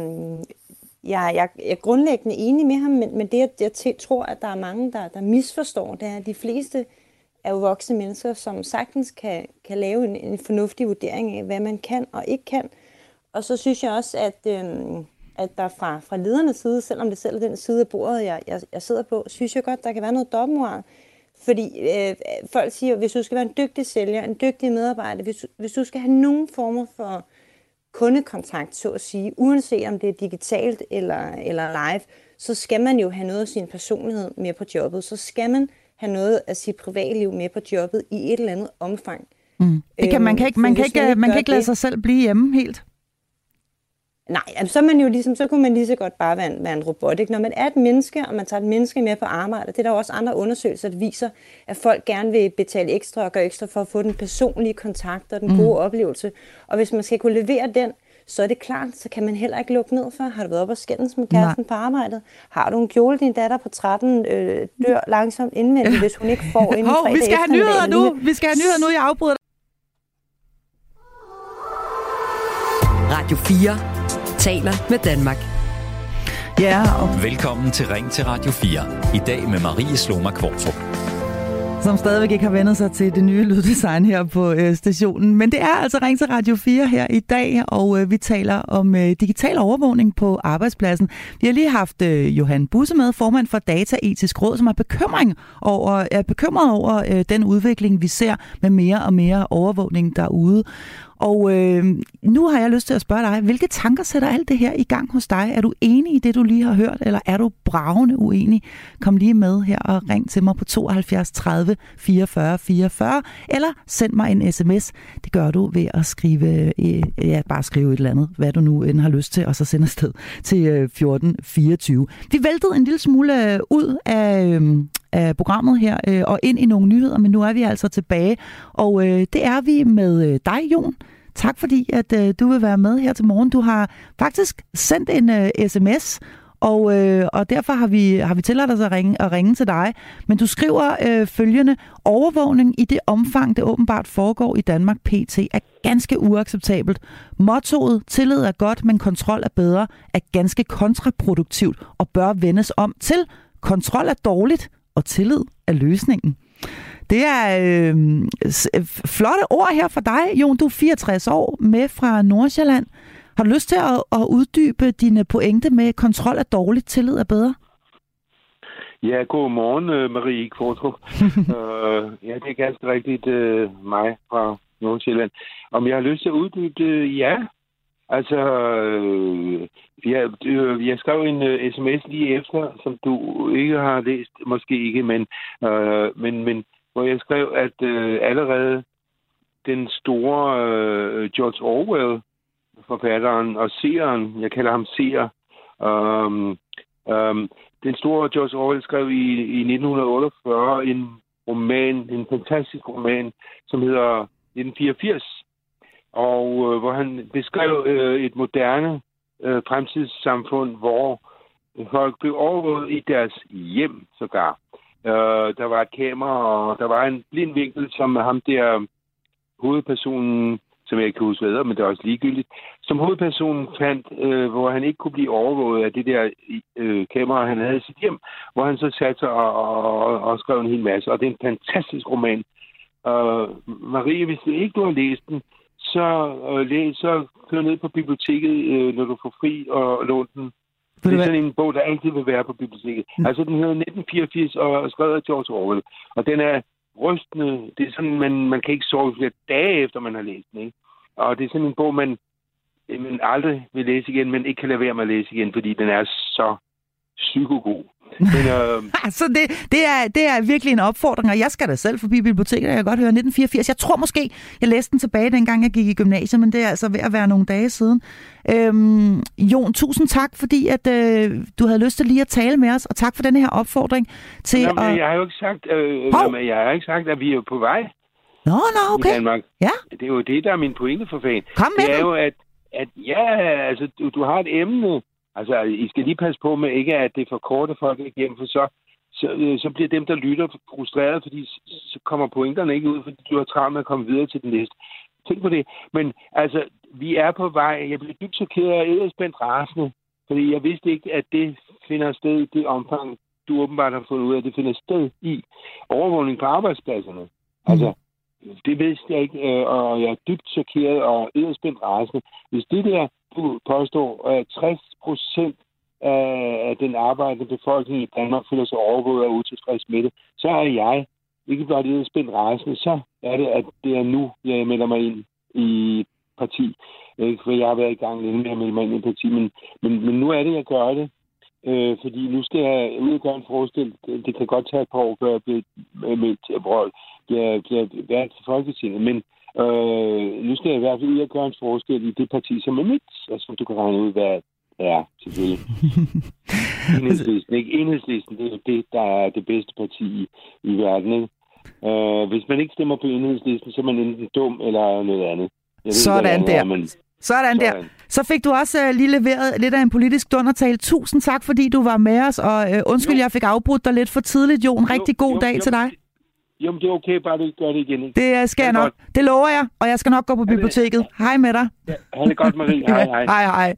[SPEAKER 5] jeg, jeg, jeg er grundlæggende enig med ham, men, men det, jeg, jeg tror, at der er mange, der, der misforstår, det er, at de fleste er jo voksne mennesker, som sagtens kan, kan lave en, en fornuftig vurdering af, hvad man kan og ikke kan. Og så synes jeg også, at, øh, at der fra, fra ledernes side, selvom det selv er den side af bordet, jeg, jeg, jeg sidder på, synes jeg godt, der kan være noget dobbeltmoral. Fordi øh, folk siger, hvis du skal være en dygtig sælger, en dygtig medarbejder, hvis, hvis du skal have nogen former for kundekontakt, så at sige, uanset om det er digitalt eller, eller live, så skal man jo have noget af sin personlighed med på jobbet. Så skal man have noget af sit privatliv med på jobbet i et eller andet omfang.
[SPEAKER 3] Mm. Det kan, man kan ikke, man kan ikke, man kan ikke lade sig selv blive hjemme helt.
[SPEAKER 5] Nej, altså, så, man jo ligesom, så kunne man lige så godt bare være en, være en robot. Ikke? Når man er et menneske, og man tager et menneske med på arbejde, det er der også andre undersøgelser, der viser, at folk gerne vil betale ekstra og gøre ekstra for at få den personlige kontakt og den gode mm. oplevelse. Og hvis man skal kunne levere den, så er det klart, så kan man heller ikke lukke ned for. Har du været op og skændes med kæresten Nej. på arbejdet? Har du en kjole, din datter på 13 øh, dør langsomt indvendigt, hvis hun ikke får en
[SPEAKER 3] fredag vi skal have nyheder nu! Vi skal have nyheder nu, jeg afbryder
[SPEAKER 1] Radio 4 taler med Danmark.
[SPEAKER 3] Ja, og...
[SPEAKER 2] Velkommen til Ring til Radio 4. I dag med Marie Sloma Kvartrup
[SPEAKER 3] som stadigvæk ikke har vendt sig til det nye lyddesign her på øh, stationen. Men det er altså Ring til Radio 4 her i dag, og øh, vi taler om øh, digital overvågning på arbejdspladsen. Vi har lige haft øh, Johan Busse med, formand for Dataetisk Råd, som er, bekymring over, er bekymret over øh, den udvikling, vi ser med mere og mere overvågning derude. Og øh, nu har jeg lyst til at spørge dig, hvilke tanker sætter alt det her i gang hos dig? Er du enig i det, du lige har hørt, eller er du bravende uenig? Kom lige med her og ring til mig på 72 30 44 44, eller send mig en sms. Det gør du ved at skrive, øh, ja, bare skrive et eller andet, hvad du nu end har lyst til, og så sende afsted til øh, 14 24. Vi væltede en lille smule øh, ud af, øh, af programmet her øh, og ind i nogle nyheder, men nu er vi altså tilbage. Og øh, det er vi med øh, dig, Jon. Tak fordi, at øh, du vil være med her til morgen. Du har faktisk sendt en øh, sms, og, øh, og derfor har vi, har vi tilladt os at ringe, at ringe til dig. Men du skriver øh, følgende, overvågning i det omfang, det åbenbart foregår i Danmark PT, er ganske uacceptabelt. Mottoet, tillid er godt, men kontrol er bedre, er ganske kontraproduktivt og bør vendes om til, kontrol er dårligt, og tillid er løsningen. Det er øh, flotte ord her for dig, Jon. Du er 64 år med fra Nordsjælland. Har du lyst til at, at uddybe dine pointe med kontrol er dårligt, tillid er bedre?
[SPEAKER 8] Ja, god morgen, øh, Marie Kvartrup. uh, ja, det er ganske rigtigt uh, mig fra Nordsjælland. Om jeg har lyst til at uddybe det? Ja. Altså, øh, jeg, øh, jeg skrev en øh, sms lige efter, som du ikke har læst, måske ikke, men, øh, men, men hvor jeg skrev, at øh, allerede den store øh, George Orwell, forfatteren og seeren, jeg kalder ham seer, øh, øh, den store George Orwell skrev i, i 1948 en roman, en fantastisk roman, som hedder 1984, og øh, hvor han beskrev øh, et moderne øh, fremtidssamfund, hvor folk blev overvåget i deres hjem sågar. Øh, der var et kamera, og der var en blind vinkel, som ham der hovedpersonen, som jeg ikke kan huske hvad men det er også ligegyldigt, som hovedpersonen fandt, øh, hvor han ikke kunne blive overvåget af det der øh, kamera, han havde i sit hjem, hvor han så satte sig og, og, og skrev en hel masse. Og det er en fantastisk roman. Øh, Marie, hvis du ikke du har læst den, så, øh, læs, så kør ned på biblioteket, øh, når du får fri, og lån den. Det er sådan en bog, der altid vil være på biblioteket. Mm. Altså, den hedder 1984 og skrevet af George Orwell. Og den er rystende. Det er sådan, man, man kan ikke sove flere dage efter, man har læst den. Ikke? Og det er sådan en bog, man, man aldrig vil læse igen, men ikke kan lade være med at læse igen, fordi den er så psykogod. Men, øh...
[SPEAKER 3] så det, det, er, det er virkelig en opfordring, og jeg skal da selv forbi biblioteket, jeg kan godt høre 1984. Jeg tror måske, jeg læste den tilbage, dengang jeg gik i gymnasiet, men det er altså ved at være nogle dage siden. Øhm, Jon, tusind tak, fordi at, øh, du havde lyst til lige at tale med os, og tak for den her opfordring til
[SPEAKER 8] Jamen,
[SPEAKER 3] at...
[SPEAKER 8] Jeg har jo ikke sagt, øh, jamen, jeg har ikke sagt, at vi er på vej
[SPEAKER 3] Nå, nå, okay.
[SPEAKER 8] i Danmark.
[SPEAKER 3] Ja.
[SPEAKER 8] Det er jo det, der er min pointe for fan.
[SPEAKER 3] Kom med
[SPEAKER 8] Det er
[SPEAKER 3] den.
[SPEAKER 8] jo, at, at ja, altså, du, du har et emne, Altså, I skal lige passe på med ikke, at det for korte folk igennem, for så, så, øh, så bliver dem, der lytter, frustreret, fordi så kommer pointerne ikke ud, fordi du har travlt med at komme videre til den næste. Tænk på det. Men altså, vi er på vej. Jeg bliver dybt chokeret og edderspændt rasende, fordi jeg vidste ikke, at det finder sted i det omfang, du åbenbart har fundet ud af, at det finder sted i overvågning på arbejdspladserne. Altså, det vidste jeg ikke, øh, og jeg er dybt chokeret og edderspændt rasende. Hvis det der, påstår, at 60 procent af den arbejdende befolkning i Danmark føler sig overvåget og utilfreds med det, så er jeg ikke blot et spændt rejsende, så er det, at det er nu, jeg melder mig ind i parti. Ikke? For jeg har været i gang længe med at melde mig ind i parti, men, men, men nu er det, jeg gør det. Øh, fordi nu skal jeg ud og gøre en forskel. Det, det kan godt tage et par år, før jeg bliver med til at prøve, bliver, bliver været til Folketinget. Men øh, nu skal jeg i hvert fald ud og gøre en forskel i det parti, som er mit, og som du kan regne ud, hvad er, selvfølgelig. Enhedslisten, ikke? Enhedslisten, det er jo det, der er det bedste parti i, i verden, ikke? Øh, hvis man ikke stemmer på enhedslisten, så er man enten dum eller noget andet. Jeg ved,
[SPEAKER 3] Sådan der.
[SPEAKER 8] er, men
[SPEAKER 3] Sådan der.
[SPEAKER 8] Sådan.
[SPEAKER 3] Så fik du også uh, lige leveret lidt af en politisk dundertale. Tusind tak, fordi du var med os, og uh, undskyld, jo. jeg fik afbrudt dig lidt for tidligt, Jon. Rigtig god jo, dag jo, til dig.
[SPEAKER 8] Jo, det er okay, bare du ikke gør det igen. Ikke?
[SPEAKER 3] Det skal jeg nok. Godt. Det lover jeg, og jeg skal nok gå på biblioteket. Hej med dig.
[SPEAKER 8] Ja, ha' det godt, Marie. Hej, hej.
[SPEAKER 3] hej, hej.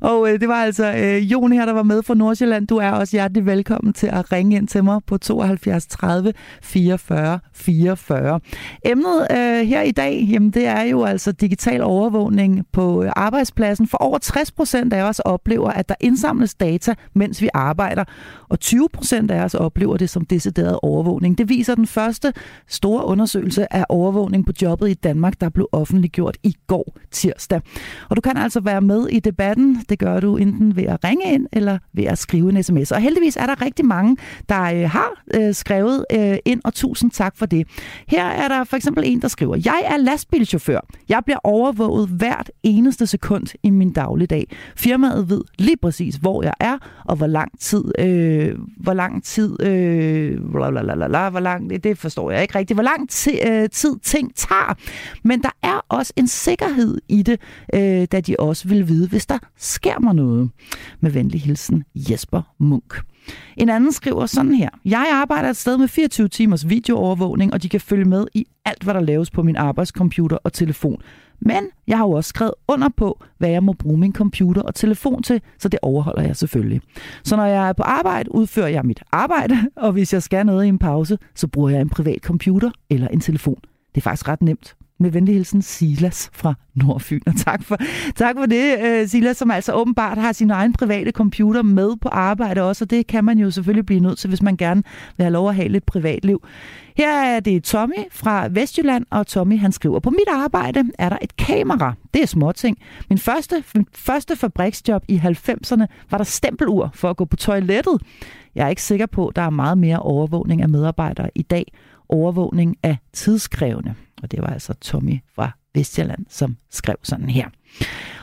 [SPEAKER 3] Og øh, det var altså øh, Jon her, der var med fra Nordsjælland. Du er også hjertelig velkommen til at ringe ind til mig på 72 30 44 44. Emnet øh, her i dag, jamen, det er jo altså digital overvågning på øh, arbejdspladsen. For over 60 procent af os oplever, at der indsamles data, mens vi arbejder. Og 20 procent af os oplever det som decideret overvågning. Det viser den første store undersøgelse af overvågning på jobbet i Danmark, der blev offentliggjort i går tirsdag. Og du kan altså være med i debatten. Det gør du enten ved at ringe ind eller ved at skrive en sms. Og heldigvis er der rigtig mange, der øh, har øh, skrevet øh, ind, og tusind tak for det. Her er der for eksempel en, der skriver, Jeg er lastbilchauffør. Jeg bliver overvåget hvert eneste sekund i min dagligdag. Firmaet ved lige præcis, hvor jeg er, og hvor lang tid, øh, hvor lang tid, øh, hvor lang, det forstår jeg ikke rigtigt, hvor lang tid, øh, tid ting tager. Men der er også en sikkerhed i det, øh, da de også vil vide, hvis der sker mig noget. Med venlig hilsen, Jesper Munk. En anden skriver sådan her. Jeg arbejder et sted med 24 timers videoovervågning, og de kan følge med i alt, hvad der laves på min arbejdscomputer og telefon. Men jeg har jo også skrevet under på, hvad jeg må bruge min computer og telefon til, så det overholder jeg selvfølgelig. Så når jeg er på arbejde, udfører jeg mit arbejde, og hvis jeg skal noget i en pause, så bruger jeg en privat computer eller en telefon. Det er faktisk ret nemt. Med venlig hilsen, Silas fra Nordfyn. Og tak for, tak for det, øh, Silas, som altså åbenbart har sin egen private computer med på arbejde også, og det kan man jo selvfølgelig blive nødt til, hvis man gerne vil have lov at have lidt privatliv. Her er det Tommy fra Vestjylland, og Tommy han skriver, på mit arbejde er der et kamera. Det er småting. Min første, min første fabriksjob i 90'erne var der stempelur for at gå på toilettet. Jeg er ikke sikker på, at der er meget mere overvågning af medarbejdere i dag. Overvågning af tidskrævende. Og det var altså Tommy fra Vestjylland, som skrev sådan her.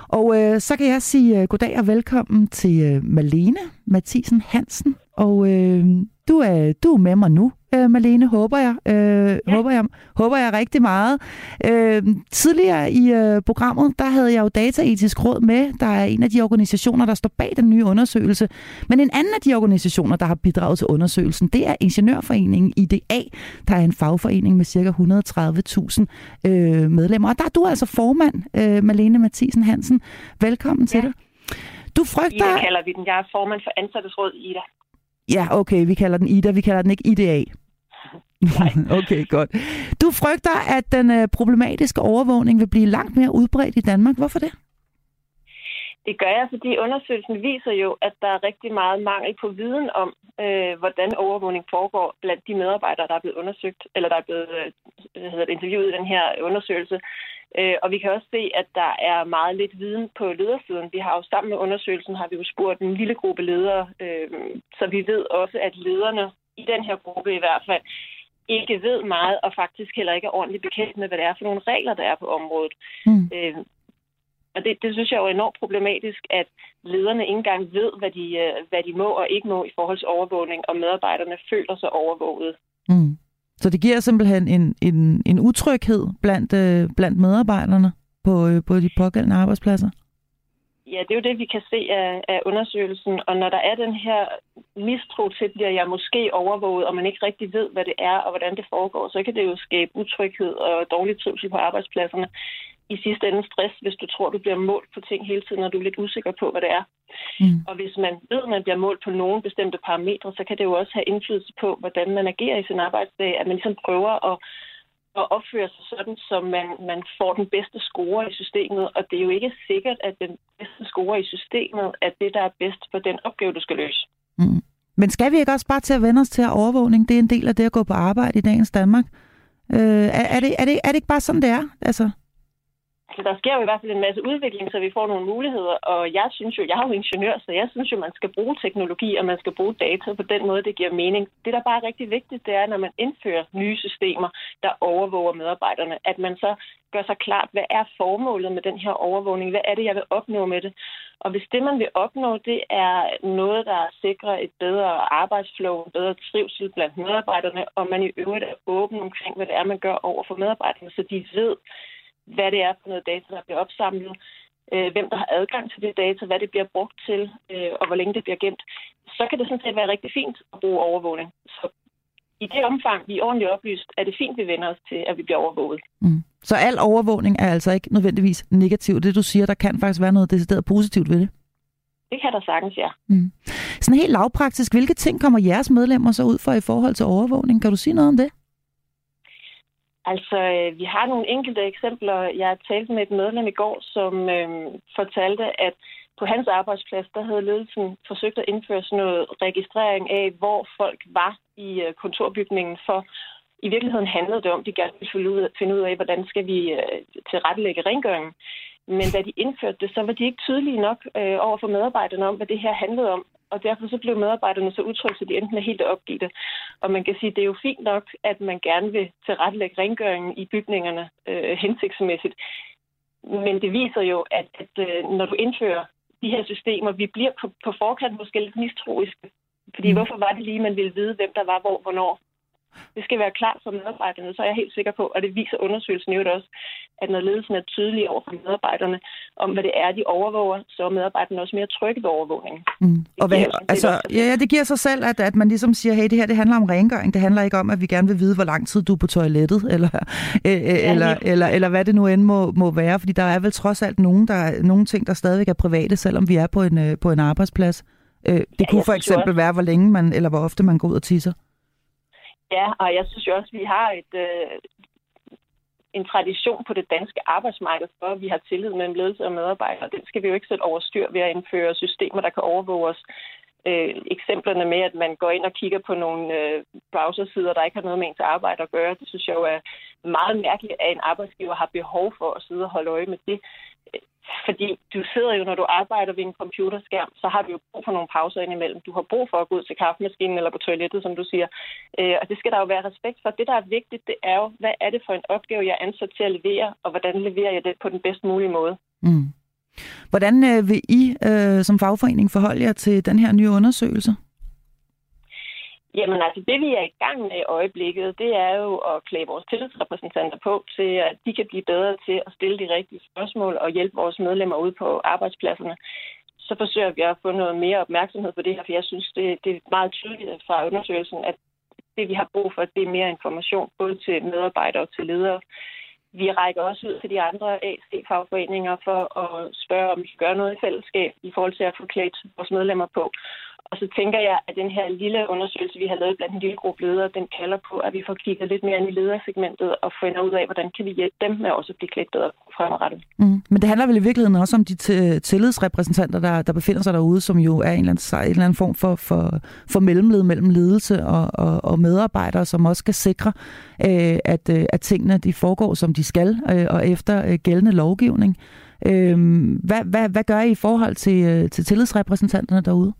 [SPEAKER 3] Og øh, så kan jeg sige øh, goddag og velkommen til øh, Malene Mathisen Hansen. Og øh, du, er, du er med mig nu, øh, Malene, håber jeg. Øh, ja. håber jeg. Håber jeg rigtig meget. Øh, tidligere i øh, programmet, der havde jeg jo Dataetisk Råd med, der er en af de organisationer, der står bag den nye undersøgelse. Men en anden af de organisationer, der har bidraget til undersøgelsen, det er Ingeniørforeningen IDA, der er en fagforening med ca. 130.000 øh, medlemmer. Og der er du altså formand, øh, Malene Mathisen Hansen. Velkommen ja. til dig.
[SPEAKER 9] Du frygter... Ida kalder vi den. Jeg er formand for Ansattes Råd, Ida.
[SPEAKER 3] Ja, okay, vi kalder den Ida, vi kalder den ikke IDA. okay, godt. Du frygter, at den øh, problematiske overvågning vil blive langt mere udbredt i Danmark. Hvorfor det?
[SPEAKER 9] Det gør jeg, fordi undersøgelsen viser jo, at der er rigtig meget mangel på viden om, øh, hvordan overvågning foregår blandt de medarbejdere, der er blevet undersøgt, eller der er blevet øh, hedder det, interviewet i den her undersøgelse. Øh, og vi kan også se, at der er meget lidt viden på ledersiden. Vi har jo sammen med undersøgelsen har vi jo spurgt en lille gruppe ledere, øh, så vi ved også, at lederne i den her gruppe i hvert fald ikke ved meget, og faktisk heller ikke er ordentligt bekendt med, hvad det er for nogle regler, der er på området. Mm. Øh, og det, det synes jeg er jo enormt problematisk, at lederne ikke engang ved, hvad de, øh, hvad de må og ikke må i forhold til overvågning, og medarbejderne føler sig overvåget. Mm.
[SPEAKER 3] Så det giver simpelthen en, en, en utryghed blandt, øh, blandt medarbejderne på, øh, på de pågældende arbejdspladser?
[SPEAKER 9] Ja, det er jo det, vi kan se af, af undersøgelsen. Og når der er den her mistro til, bliver jeg måske overvåget, og man ikke rigtig ved, hvad det er og hvordan det foregår, så kan det jo skabe utryghed og dårlig trivsel på arbejdspladserne i sidste ende stress, hvis du tror, du bliver målt på ting hele tiden, og du er lidt usikker på, hvad det er. Mm. Og hvis man ved, at man bliver målt på nogle bestemte parametre, så kan det jo også have indflydelse på, hvordan man agerer i sin arbejdsdag, at man ligesom prøver at, at opføre sig sådan, så man, man får den bedste score i systemet. Og det er jo ikke sikkert, at den bedste score i systemet er det, der er bedst for den opgave, du skal løse.
[SPEAKER 3] Mm. Men skal vi ikke også bare til at vende os til at overvågning? Det er en del af det at gå på arbejde i dagens Danmark. Øh, er, er, det, er, det, er det ikke bare sådan, det er? Altså?
[SPEAKER 9] Så der sker jo i hvert fald en masse udvikling, så vi får nogle muligheder. Og jeg synes jo, jeg er jo ingeniør, så jeg synes jo, man skal bruge teknologi, og man skal bruge data på den måde, det giver mening. Det, der bare er rigtig vigtigt, det er, når man indfører nye systemer, der overvåger medarbejderne, at man så gør sig klart, hvad er formålet med den her overvågning? Hvad er det, jeg vil opnå med det? Og hvis det, man vil opnå, det er noget, der sikrer et bedre arbejdsflow, en bedre trivsel blandt medarbejderne, og man i øvrigt er åben omkring, hvad det er, man gør over for medarbejderne, så de ved, hvad det er for noget data, der bliver opsamlet, øh, hvem der har adgang til det data, hvad det bliver brugt til, øh, og hvor længe det bliver gemt, så kan det sådan set være rigtig fint at bruge overvågning. Så i det omfang, vi er ordentligt oplyst, er det fint, vi vender os til, at vi bliver overvåget.
[SPEAKER 3] Mm. Så al overvågning er altså ikke nødvendigvis negativ. Det du siger, der kan faktisk være noget decideret positivt ved det.
[SPEAKER 9] Det kan der sagtens, ja.
[SPEAKER 3] Mm. Sådan helt lavpraktisk, hvilke ting kommer jeres medlemmer så ud for i forhold til overvågning? Kan du sige noget om det?
[SPEAKER 9] Altså, øh, vi har nogle enkelte eksempler. Jeg talte med et medlem i går, som øh, fortalte, at på hans arbejdsplads, der havde ledelsen forsøgt at indføre sådan noget registrering af, hvor folk var i øh, kontorbygningen for i virkeligheden handlede det om, at de gerne ville finde ud af, hvordan skal vi øh, tilrettelægge rengøringen. Men da de indførte det, så var de ikke tydelige nok øh, over for medarbejderne om, hvad det her handlede om. Og derfor så blev medarbejderne så utrygge, så de endte med helt at opgive det. Og man kan sige, at det er jo fint nok, at man gerne vil tilrettelægge rengøringen i bygningerne øh, hensigtsmæssigt. Men det viser jo, at, at øh, når du indfører de her systemer, vi bliver på, på forkant måske lidt mistroiske. Fordi mm. hvorfor var det lige, man ville vide, hvem der var hvor, hvornår? Det skal være klart for medarbejderne, så er jeg helt sikker på, og det viser undersøgelsen jo også, at når ledelsen er tydelig over for medarbejderne om, hvad det er, de overvåger, så er medarbejderne også mere trygge ved overvågningen.
[SPEAKER 3] Mm. Og hvad, altså, ja, ja, det giver sig selv, at, at man ligesom siger, hey, det her det handler om rengøring. Det handler ikke om, at vi gerne vil vide, hvor lang tid du er på toilettet, eller, øh, øh ja, eller, eller, eller hvad det nu end må, må være. Fordi der er vel trods alt nogen, der, nogle ting, der stadigvæk er private, selvom vi er på en, øh, på en arbejdsplads. Øh, det ja, kunne for eksempel være, hvor længe man, eller hvor ofte man går ud og tisser.
[SPEAKER 9] Ja, og jeg synes jo også, at vi har et, øh, en tradition på det danske arbejdsmarked for, at vi har tillid mellem ledelse og medarbejdere. Den skal vi jo ikke sætte over styr ved at indføre systemer, der kan overvåge os. Øh, eksemplerne med, at man går ind og kigger på nogle øh, browsersider, der ikke har noget med ens arbejde at gøre, det synes jeg jo er meget mærkeligt, at en arbejdsgiver har behov for at sidde og holde øje med det. Fordi du sidder jo, når du arbejder ved en computerskærm, så har du jo brug for nogle pauser indimellem. Du har brug for at gå ud til kaffemaskinen eller på toilettet, som du siger. Øh, og det skal der jo være respekt for. Det, der er vigtigt, det er jo, hvad er det for en opgave, jeg er ansat til at levere, og hvordan leverer jeg det på den bedst mulige måde.
[SPEAKER 3] Mm. Hvordan øh, vil I øh, som fagforening forholde jer til den her nye undersøgelse?
[SPEAKER 9] Jamen altså, det vi er i gang med i øjeblikket, det er jo at klæde vores tillidsrepræsentanter på til, at de kan blive bedre til at stille de rigtige spørgsmål og hjælpe vores medlemmer ud på arbejdspladserne. Så forsøger vi at få noget mere opmærksomhed på det her, for jeg synes, det, det er meget tydeligt fra undersøgelsen, at det vi har brug for, det er mere information, både til medarbejdere og til ledere. Vi rækker også ud til de andre AC-fagforeninger for at spørge, om vi kan gøre noget i fællesskab i forhold til at få klædt vores medlemmer på. Og så tænker jeg, at den her lille undersøgelse, vi har lavet blandt en lille gruppe ledere, den kalder på, at vi får kigget lidt mere ind i ledersegmentet og finder ud af, hvordan kan vi hjælpe dem med også at blive klædt bedre fremadrettet.
[SPEAKER 3] Mm. Men det handler vel i virkeligheden også om de tillidsrepræsentanter, der, der befinder sig derude, som jo er en eller anden, en eller anden form for, for, for mellemled mellem ledelse og, og, og medarbejdere, som også skal sikre, øh, at, øh, at tingene de foregår, som de skal, øh, og efter øh, gældende lovgivning. Øh, hvad, hvad, hvad gør I i forhold til, øh, til tillidsrepræsentanterne derude?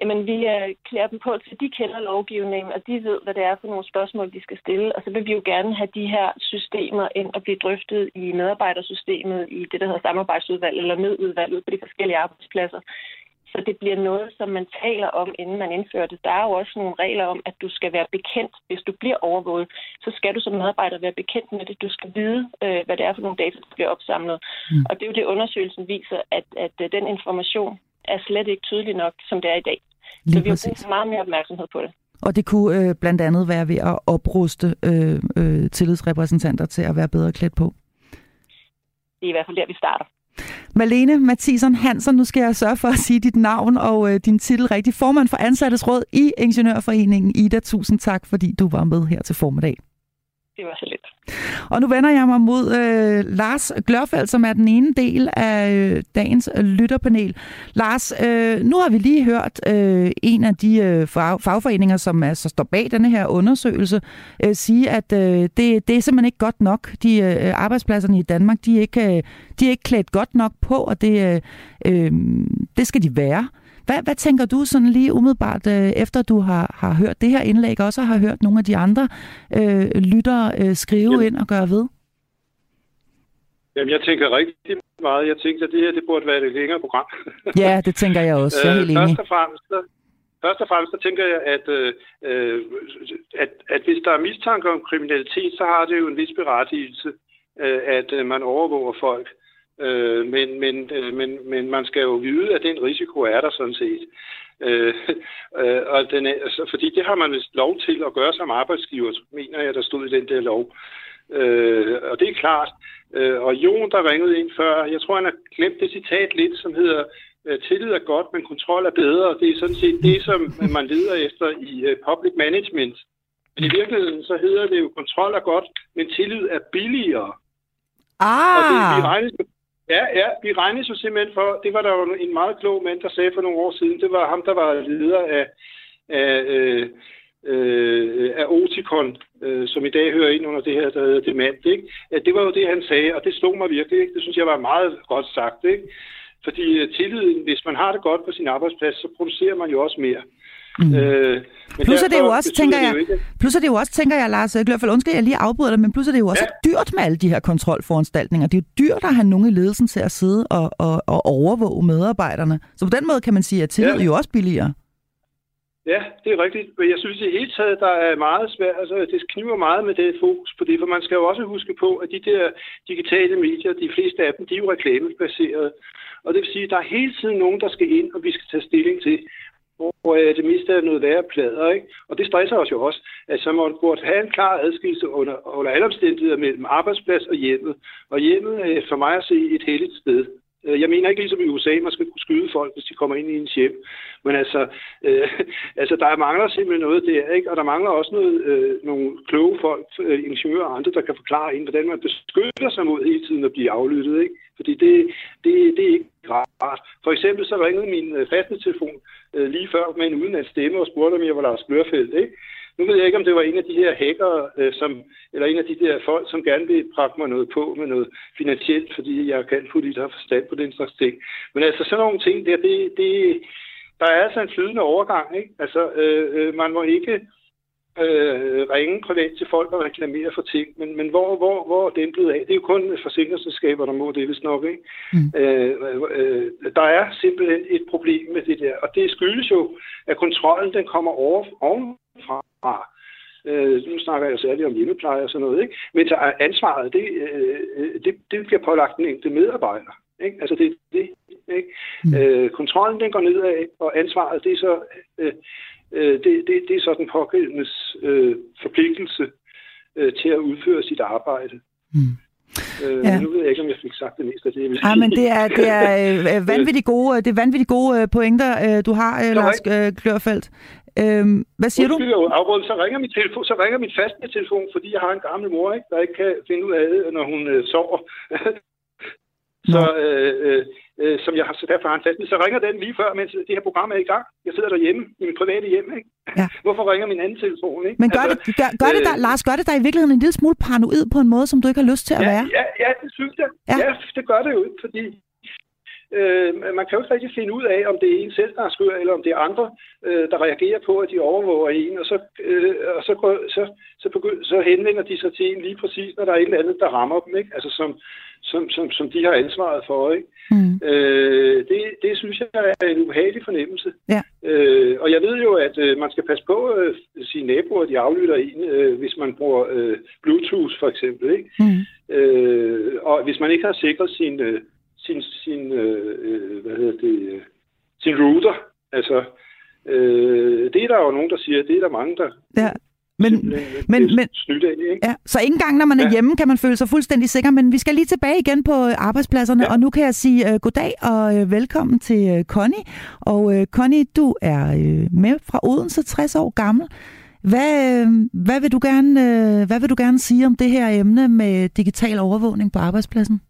[SPEAKER 9] Jamen, vi uh, klæder dem på til, de kender lovgivningen, og de ved, hvad det er for nogle spørgsmål, de skal stille. Og så vil vi jo gerne have de her systemer ind og blive drøftet i medarbejdersystemet, i det, der hedder samarbejdsudvalg eller nødudvalg ud på de forskellige arbejdspladser. Så det bliver noget, som man taler om, inden man indfører det. Der er jo også nogle regler om, at du skal være bekendt. Hvis du bliver overvåget, så skal du som medarbejder være bekendt med det. Du skal vide, øh, hvad det er for nogle data, der bliver opsamlet. Mm. Og det er jo det, undersøgelsen viser, at, at øh, den information, er slet ikke tydeligt nok, som det er i dag. Lige så vi har brug meget mere opmærksomhed på det.
[SPEAKER 3] Og det kunne øh, blandt andet være ved at opruste øh, øh, tillidsrepræsentanter til at være bedre klædt på.
[SPEAKER 9] Det er i hvert fald der, vi starter.
[SPEAKER 3] Malene Mathisen Hansen, nu skal jeg sørge for at sige dit navn og øh, din titel rigtig. Formand for Ansattes Råd i Ingeniørforeningen. Ida, tusind tak, fordi du var med her til formiddag
[SPEAKER 9] det var så lidt.
[SPEAKER 3] Og nu vender jeg mig mod øh, Lars Glørfeldt, som er den ene del af øh, dagens øh, lytterpanel. Lars, øh, nu har vi lige hørt øh, en af de øh, fagforeninger, som altså står bag denne her undersøgelse, øh, sige, at øh, det, det er simpelthen ikke godt nok. De øh, arbejdspladserne i Danmark, de er, ikke, øh, de er ikke klædt godt nok på, og det, øh, øh, det skal de være. Hvad, hvad tænker du sådan lige umiddelbart, øh, efter du har, har hørt det her indlæg, også har hørt nogle af de andre øh, lyttere øh, skrive Jamen. ind og gøre ved?
[SPEAKER 4] Jamen, jeg tænker rigtig meget. Jeg tænker, at det her det burde være et længere program.
[SPEAKER 3] ja, det tænker jeg også. Jeg er helt
[SPEAKER 4] enig. Først og fremmest, så, først og fremmest så tænker jeg, at, øh, at, at hvis der er mistanke om kriminalitet, så har det jo en vis berettigelse, øh, at øh, man overvåger folk. Øh, men, men, øh, men, men man skal jo vide, at den risiko er der sådan set. Øh, øh, og den er, altså, fordi det har man vist lov til at gøre som arbejdsgiver, mener jeg, der stod i den der lov. Øh, og det er klart. Øh, og Jon, der ringede ind før, jeg tror, han har glemt det citat lidt, som hedder, øh, tillid er godt, men kontrol er bedre. Det er sådan set det, som man leder efter i uh, public management. Men i virkeligheden, så hedder det jo, kontrol er godt, men tillid er billigere.
[SPEAKER 3] Ah!
[SPEAKER 4] Og det, vi regnes, ja, ja, vi regnes jo simpelthen for, det var der jo en meget klog mand, der sagde for nogle år siden, det var ham, der var leder af, af, øh, øh, af Oticon, øh, som i dag hører ind under det her, der hedder Demand. Ikke? Ja, det var jo det, han sagde, og det slog mig virkelig. Ikke? Det synes jeg var meget godt sagt. Ikke? Fordi øh, tilliden, hvis man har det godt på sin arbejdsplads, så producerer man jo også mere.
[SPEAKER 3] Mm. Øh, plus er det jo også, tænker jeg, ikke... plus er det jo også, tænker jeg, Lars Glørfald, undskyld, jeg lige afbryder dig, men plus er det jo også ja. dyrt med alle de her kontrolforanstaltninger. Det er jo dyrt at have nogen i ledelsen til at sidde og, og, og overvåge medarbejderne. Så på den måde kan man sige, at tillid ja. jo også billigere.
[SPEAKER 4] Ja, det er rigtigt. Men jeg synes i hele taget, der er meget svært. Altså, det kniver meget med det fokus på det, for man skal jo også huske på, at de der digitale medier, de fleste af dem, de er jo reklamebaseret. Og det vil sige, at der er hele tiden nogen, der skal ind, og vi skal tage stilling til, hvor øh, det meste er noget værre plader. Ikke? Og det stresser os jo også, at så man burde have en klar adskillelse under, under alle omstændigheder mellem arbejdsplads og hjemmet. Og hjemmet er for mig at se et heldigt sted. Øh, jeg mener ikke ligesom i USA, man skal kunne skyde folk, hvis de kommer ind i en hjem. Men altså, øh, altså der mangler simpelthen noget der, ikke? og der mangler også noget, øh, nogle kloge folk, øh, ingeniører og andre, der kan forklare ind, hvordan man beskytter sig mod hele tiden at blive aflyttet. Ikke? Fordi det, det, det er ikke rart. For eksempel så ringede min øh, fastnetelefon øh, lige før med en udenlands stemme og spurgte, om jeg var Lars Blørfeldt. Ikke? Nu ved jeg ikke, om det var en af de her hacker, øh, som, eller en af de der folk, som gerne vil prakke mig noget på med noget finansielt, fordi jeg kan politisk have forstand på den slags ting. Men altså sådan nogle ting der, det, det, der er altså en flydende overgang. Ikke? Altså, øh, øh man må ikke øh, ringe privat til folk og reklamere for ting, men, men hvor, hvor, hvor er den blevet af? Det er jo kun forsikringsselskaber, der må det, hvis nok. Ikke? Mm. Øh, øh, der er simpelthen et problem med det der, og det skyldes jo, at kontrollen den kommer over, ovenfra. Øh, nu snakker jeg særligt om hjemmepleje og sådan noget, ikke? men så ansvaret, det, øh, det, det bliver pålagt den enkelte medarbejder. Ikke? Altså det, det ikke? Mm. Øh, kontrollen den går nedad, og ansvaret det er så øh, øh, det, det, det er så den pågældendes øh, forpligtelse øh, til at udføre sit arbejde. Mm. Øh, ja. Nu ved jeg ikke, om jeg fik sagt det meste af det, jeg vil
[SPEAKER 3] sige. Ja, men det er, det er øh, vanvittigt gode, det er vanvittigt gode øh, pointer, øh, du har, øh, Lars øh, Klørfeldt. Øh, hvad siger du?
[SPEAKER 4] Afbrud, så ringer, min telefon, så ringer min faste telefon, fordi jeg har en gammel mor, ikke, der ikke kan finde ud af det, når hun øh, sover. så, øh, øh, øh, som jeg har, så derfor har en fast, så ringer den lige før, mens det her program er i gang. Jeg sidder derhjemme, i min private hjem, ikke? Ja. Hvorfor ringer min anden telefon, ikke?
[SPEAKER 3] Men gør, altså, det, gør, gør øh, det der, Lars, gør det der i virkeligheden en lille smule paranoid på en måde, som du ikke har lyst til at
[SPEAKER 4] ja,
[SPEAKER 3] være?
[SPEAKER 4] Ja, ja, det synes jeg. Ja, ja det gør det jo fordi øh, man kan jo ikke rigtig finde ud af, om det er en selv, der er skør, eller om det er andre, øh, der reagerer på, at de overvåger en, og så, øh, og så, så, så, begynd, så henvender de sig til en lige præcis, når der er et eller andet, der rammer dem, ikke? Altså som, som, som, som de har ansvaret for. Ikke? Mm. Øh, det, det synes jeg er en ubehagelig fornemmelse. Ja. Øh, og jeg ved jo, at øh, man skal passe på øh, sine naboer, de aflytter en, øh, hvis man bruger øh, Bluetooth for eksempel. Ikke? Mm. Øh, og hvis man ikke har sikret sin, øh, sin, sin øh, øh hvad hedder det, øh, sin router, altså øh, det er der jo nogen, der siger, det er der mange, der,
[SPEAKER 3] ja. Men, men, men,
[SPEAKER 4] snydt af, ikke?
[SPEAKER 3] Ja, så ikke engang, når man er ja. hjemme, kan man føle sig fuldstændig sikker. Men vi skal lige tilbage igen på arbejdspladserne, ja. og nu kan jeg sige uh, goddag og uh, velkommen til uh, Connie. Og uh, Connie, du er uh, med fra Odense, 60 år gammel. Hvad, uh, hvad, vil du gerne, uh, hvad vil du gerne sige om det her emne med digital overvågning på arbejdspladsen?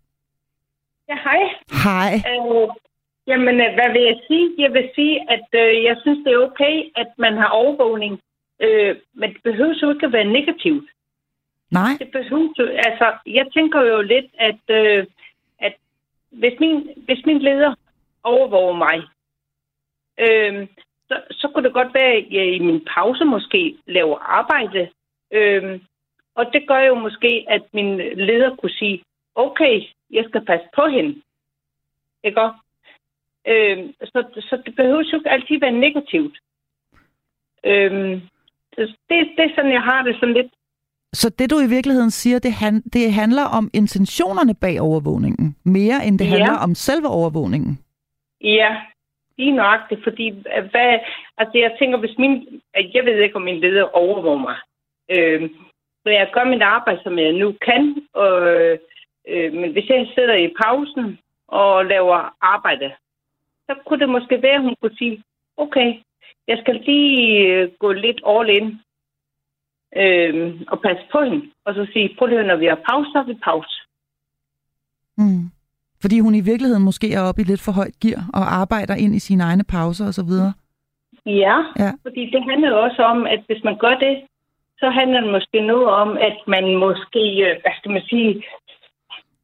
[SPEAKER 10] Ja, hej.
[SPEAKER 3] Hej.
[SPEAKER 10] Uh, jamen, hvad vil jeg sige? Jeg vil sige, at uh, jeg synes, det er okay, at man har overvågning Øh, men det behøver jo ikke at være negativt.
[SPEAKER 3] Nej.
[SPEAKER 10] Det behøver jo, altså, jeg tænker jo lidt, at, øh, at hvis, min, hvis min leder overvåger mig, øh, så, så kunne det godt være, at jeg i min pause måske laver arbejde. Øh, og det gør jo måske, at min leder kunne sige, okay, jeg skal passe på hende. Ikke Øh, så, så det behøver jo ikke altid være negativt. Øh, det, det er sådan, jeg har det sådan lidt.
[SPEAKER 3] Så det du i virkeligheden siger, det, han, det handler om intentionerne bag overvågningen, mere end det
[SPEAKER 10] Ja.
[SPEAKER 3] handler om selve overvågningen.
[SPEAKER 10] Ja, lige nøjagtigt, fordi øh, hvad, altså jeg tænker, hvis min, at jeg ved ikke, om min leder overvåger mig. Øh, når jeg gør mit arbejde, som jeg nu kan, og, øh, men hvis jeg sidder i pausen og laver arbejde, så kunne det måske være, at hun kunne sige, okay, jeg skal lige øh, gå lidt all in øh, og passe på hende. Og så sige, prøv lige, når vi har pause, så har vi pause.
[SPEAKER 3] Mm. Fordi hun i virkeligheden måske er oppe i lidt for højt gear og arbejder ind i sine egne pauser osv.
[SPEAKER 10] Ja,
[SPEAKER 3] Ja.
[SPEAKER 10] fordi det handler også om, at hvis man gør det, så handler det måske noget om, at man måske, øh, hvad skal man sige,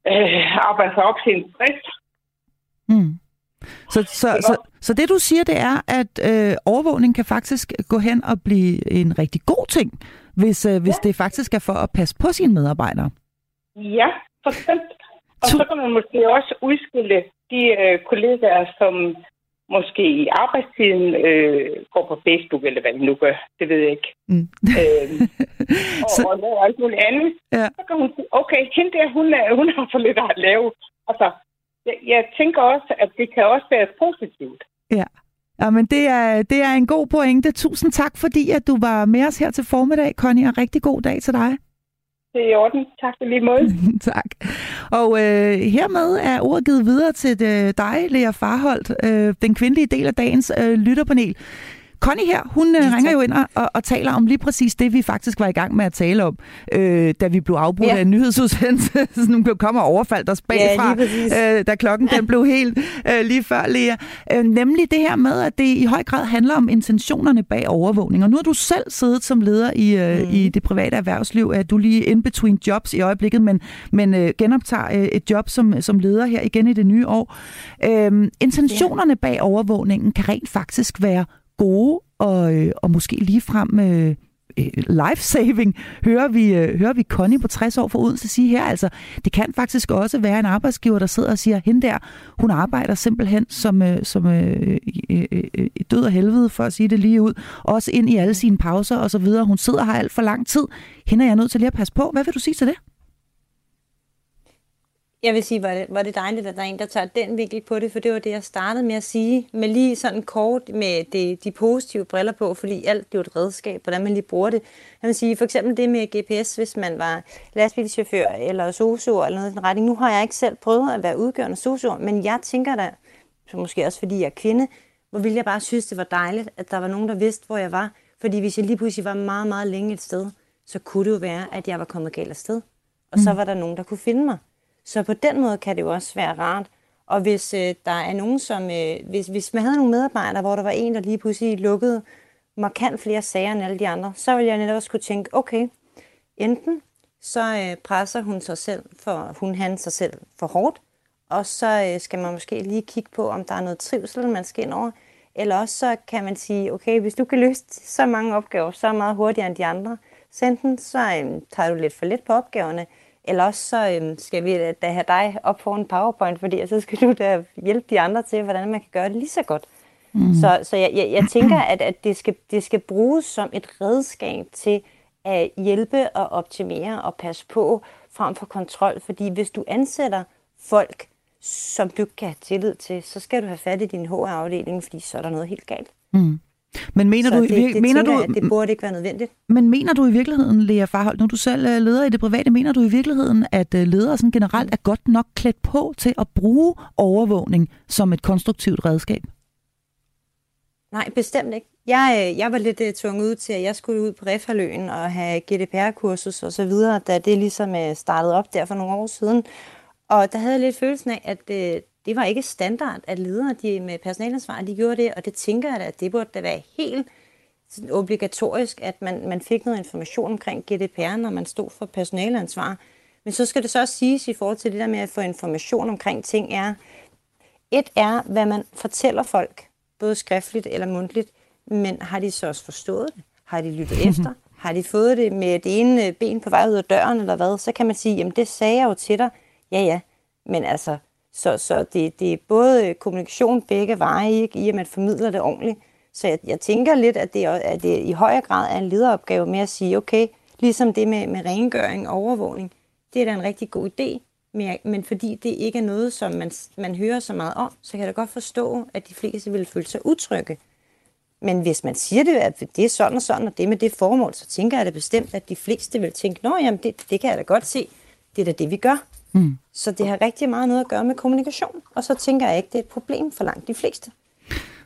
[SPEAKER 10] øh, arbejder sig op til en drift.
[SPEAKER 3] Mm. Så, så, så, så det du siger, det er, at øh, overvågning kan faktisk gå hen og blive en rigtig god ting, hvis, øh, hvis det faktisk er for at passe på sine medarbejdere.
[SPEAKER 10] Ja, for eksempel. Og så kan man måske også udskille de øh, kollegaer, som måske i arbejdstiden øh, går på Facebook, eller hvad de nu gør. Det ved jeg ikke.
[SPEAKER 3] Mm.
[SPEAKER 10] Øh, og,
[SPEAKER 3] Så-
[SPEAKER 10] og laver alt muligt andet.
[SPEAKER 3] Ja.
[SPEAKER 10] Så kan hun sige, okay, hende der, hun, er, hun har for lidt at lave. Altså, jeg, jeg tænker også, at det kan også være positivt.
[SPEAKER 3] Ja. Ja, men det er, det er en god pointe. Tusind tak, fordi at du var med os her til formiddag, Connie, og rigtig god dag til dig.
[SPEAKER 10] Det er i orden. Tak for lige måde.
[SPEAKER 3] tak. Og øh, hermed er ordet givet videre til øh, dig, Lea Farholdt, øh, den kvindelige del af dagens øh, lytterpanel. Connie her, hun øh, ringer jo ind og, og, taler om lige præcis det, vi faktisk var i gang med at tale om, øh, da vi blev afbrudt
[SPEAKER 5] Ja.
[SPEAKER 3] af en nyhedsudsendelse, som nu kom og overfaldt os bagfra,
[SPEAKER 5] præcis.
[SPEAKER 3] øh, da klokken den blev helt øh, lige før, Lea. Øh, nemlig det her med, at det i høj grad handler om intentionerne bag overvågning. Og nu har du selv siddet som leder i, øh, mm. i det private erhvervsliv, at du lige in between jobs i øjeblikket, men, men øh, genoptager øh, et job som, som leder her igen i det nye år. Øh, intentionerne bag overvågningen kan rent faktisk være gode og, øh, og måske ligefrem øh, øh, life-saving, hører vi, øh, hører vi Connie på 60 år for Odense sige her. Altså, det kan faktisk også være en arbejdsgiver, der sidder og siger, hende der, hun arbejder simpelthen som, øh, som øh, øh, øh, død og helvede, for at sige det lige ud. Også ind i alle sine pauser og så videre. Hun sidder her alt for lang tid. Hende er jeg nødt til lige at passe på. Hvad vil du sige til det?
[SPEAKER 5] Jeg vil sige, var det, var det dejligt, at der er en, der tager den vinkel på det, for det var det, jeg startede med at sige, med lige sådan kort med det, de positive briller på, fordi alt det er jo et redskab, hvordan man lige bruger det. Jeg vil sige, for eksempel det med GPS, hvis man var lastbilchauffør eller sosuer eller noget i den retning. Nu har jeg ikke selv prøvet at være udgørende sosuer, men jeg tænker da, så måske også fordi jeg er kvinde, hvor ville jeg bare synes, det var dejligt, at der var nogen, der vidste, hvor jeg var. Fordi hvis jeg lige pludselig var meget, meget længe et sted, så kunne det jo være, at jeg var kommet galt afsted. Og så var der nogen, der kunne finde mig. Så på den måde kan det jo også være rart. Og hvis øh, der er nogen, som... Øh, hvis, hvis man havde nogle medarbejdere, hvor der var en, der lige pludselig lukkede markant flere sager end alle de andre, så ville jeg netop også kunne tænke, okay, enten så øh, presser hun sig selv for, hun han sig selv for hårdt, og så øh, skal man måske lige kigge på, om der er noget trivsel, man skal ind over. Eller også så kan man sige, okay, hvis du kan løse så mange opgaver så meget hurtigere end de andre, så enten så øh, tager du lidt for lidt på opgaverne, eller også så øh, skal vi da have dig op for en powerpoint, fordi så skal du da hjælpe de andre til, hvordan man kan gøre det lige så godt. Mm. Så, så jeg, jeg, jeg tænker, at, at det, skal, det skal bruges som et redskab til at hjælpe og optimere og passe på frem for kontrol. Fordi hvis du ansætter folk, som du kan have tillid til, så skal du have fat i din HR-afdeling, fordi så er der noget helt galt.
[SPEAKER 3] Mm. Men mener
[SPEAKER 5] så
[SPEAKER 3] du,
[SPEAKER 5] det,
[SPEAKER 3] vir-
[SPEAKER 5] det
[SPEAKER 3] mener du,
[SPEAKER 5] at det burde ikke være nødvendigt.
[SPEAKER 3] Men mener du i virkeligheden, Lea Farhold, når du selv er leder i det private, mener du i virkeligheden, at øh, ledere sådan generelt er godt nok klædt på til at bruge overvågning som et konstruktivt redskab?
[SPEAKER 5] Nej, bestemt ikke. Jeg, øh, jeg var lidt uh, tvunget ud til, at jeg skulle ud på Refaløen og have GDPR-kursus og så videre, da det ligesom uh, startede op der for nogle år siden. Og der havde jeg lidt følelsen af, at uh, det var ikke standard, at ledere de med personalansvar, de gjorde det, og det tænker jeg da, at det burde da være helt sådan obligatorisk, at man, man fik noget information omkring GDPR, når man stod for personalansvar. Men så skal det så også siges i forhold til det der med at få information omkring ting er, et er, hvad man fortæller folk, både skriftligt eller mundtligt, men har de så også forstået det? Har de lyttet efter? Har de fået det med det ene ben på vej ud af døren eller hvad? Så kan man sige, jamen det sagde jeg jo til dig. Ja, ja, men altså, så, så det, det er både øh, kommunikation begge veje, ikke? i at man formidler det ordentligt. Så jeg, jeg tænker lidt, at det, at det i højere grad er en lederopgave med at sige, okay, Ligesom det med, med rengøring og overvågning. Det er da en rigtig god idé, men, men fordi det ikke er noget, som man, man hører så meget om, så kan jeg da godt forstå, at de fleste vil føle sig utrygge. Men hvis man siger det, at det er sådan og sådan, og det med det formål, så tænker jeg da bestemt, at de fleste vil tænke, nå jamen, det, det kan jeg da godt se. Det er da det, vi gør. Mm. Så det har rigtig meget noget at gøre med kommunikation. Og så tænker jeg ikke, det er et problem for langt de fleste.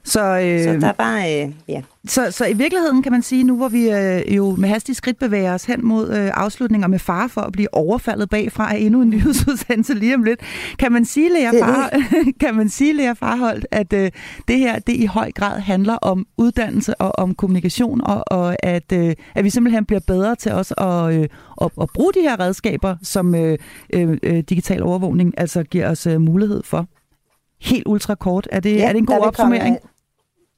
[SPEAKER 3] Så, øh,
[SPEAKER 5] så der er bare, øh, ja.
[SPEAKER 3] Så, så i virkeligheden kan man sige, nu hvor vi øh, jo med hastig skridt bevæger os hen mod øh, afslutninger med far for at blive overfaldet bagfra af endnu en nyhedsudsendelse lige om lidt, kan man sige, Lea, far, kan man sige, Lea Farholdt, at øh, det her det i høj grad handler om uddannelse og om kommunikation, og, og at, øh, at vi simpelthen bliver bedre til os at, øh, at, at bruge de her redskaber, som øh, øh, digital overvågning altså giver os øh, mulighed for? Helt ultra kort. Er det, ja, er det en god opsummering? Komme,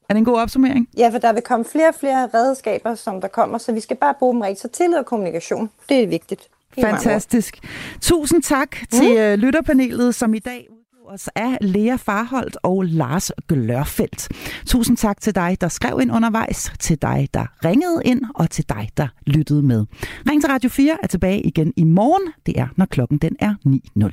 [SPEAKER 3] er det en god opsummering?
[SPEAKER 5] Ja, for der vil komme flere og flere redskaber, som der kommer, så vi skal bare bruge dem rigtigt. Så tillid og kommunikation, det er vigtigt.
[SPEAKER 3] Fantastisk. Tusind tak mm. til uh, lytterpanelet, som i dag os af Lea Farholdt og Lars Glørfeldt. Tusind tak til dig, der skrev ind undervejs, til dig, der ringede ind, og til dig, der lyttede med. Ring til Radio 4 er tilbage igen i morgen. Det er, når klokken den er 9.00.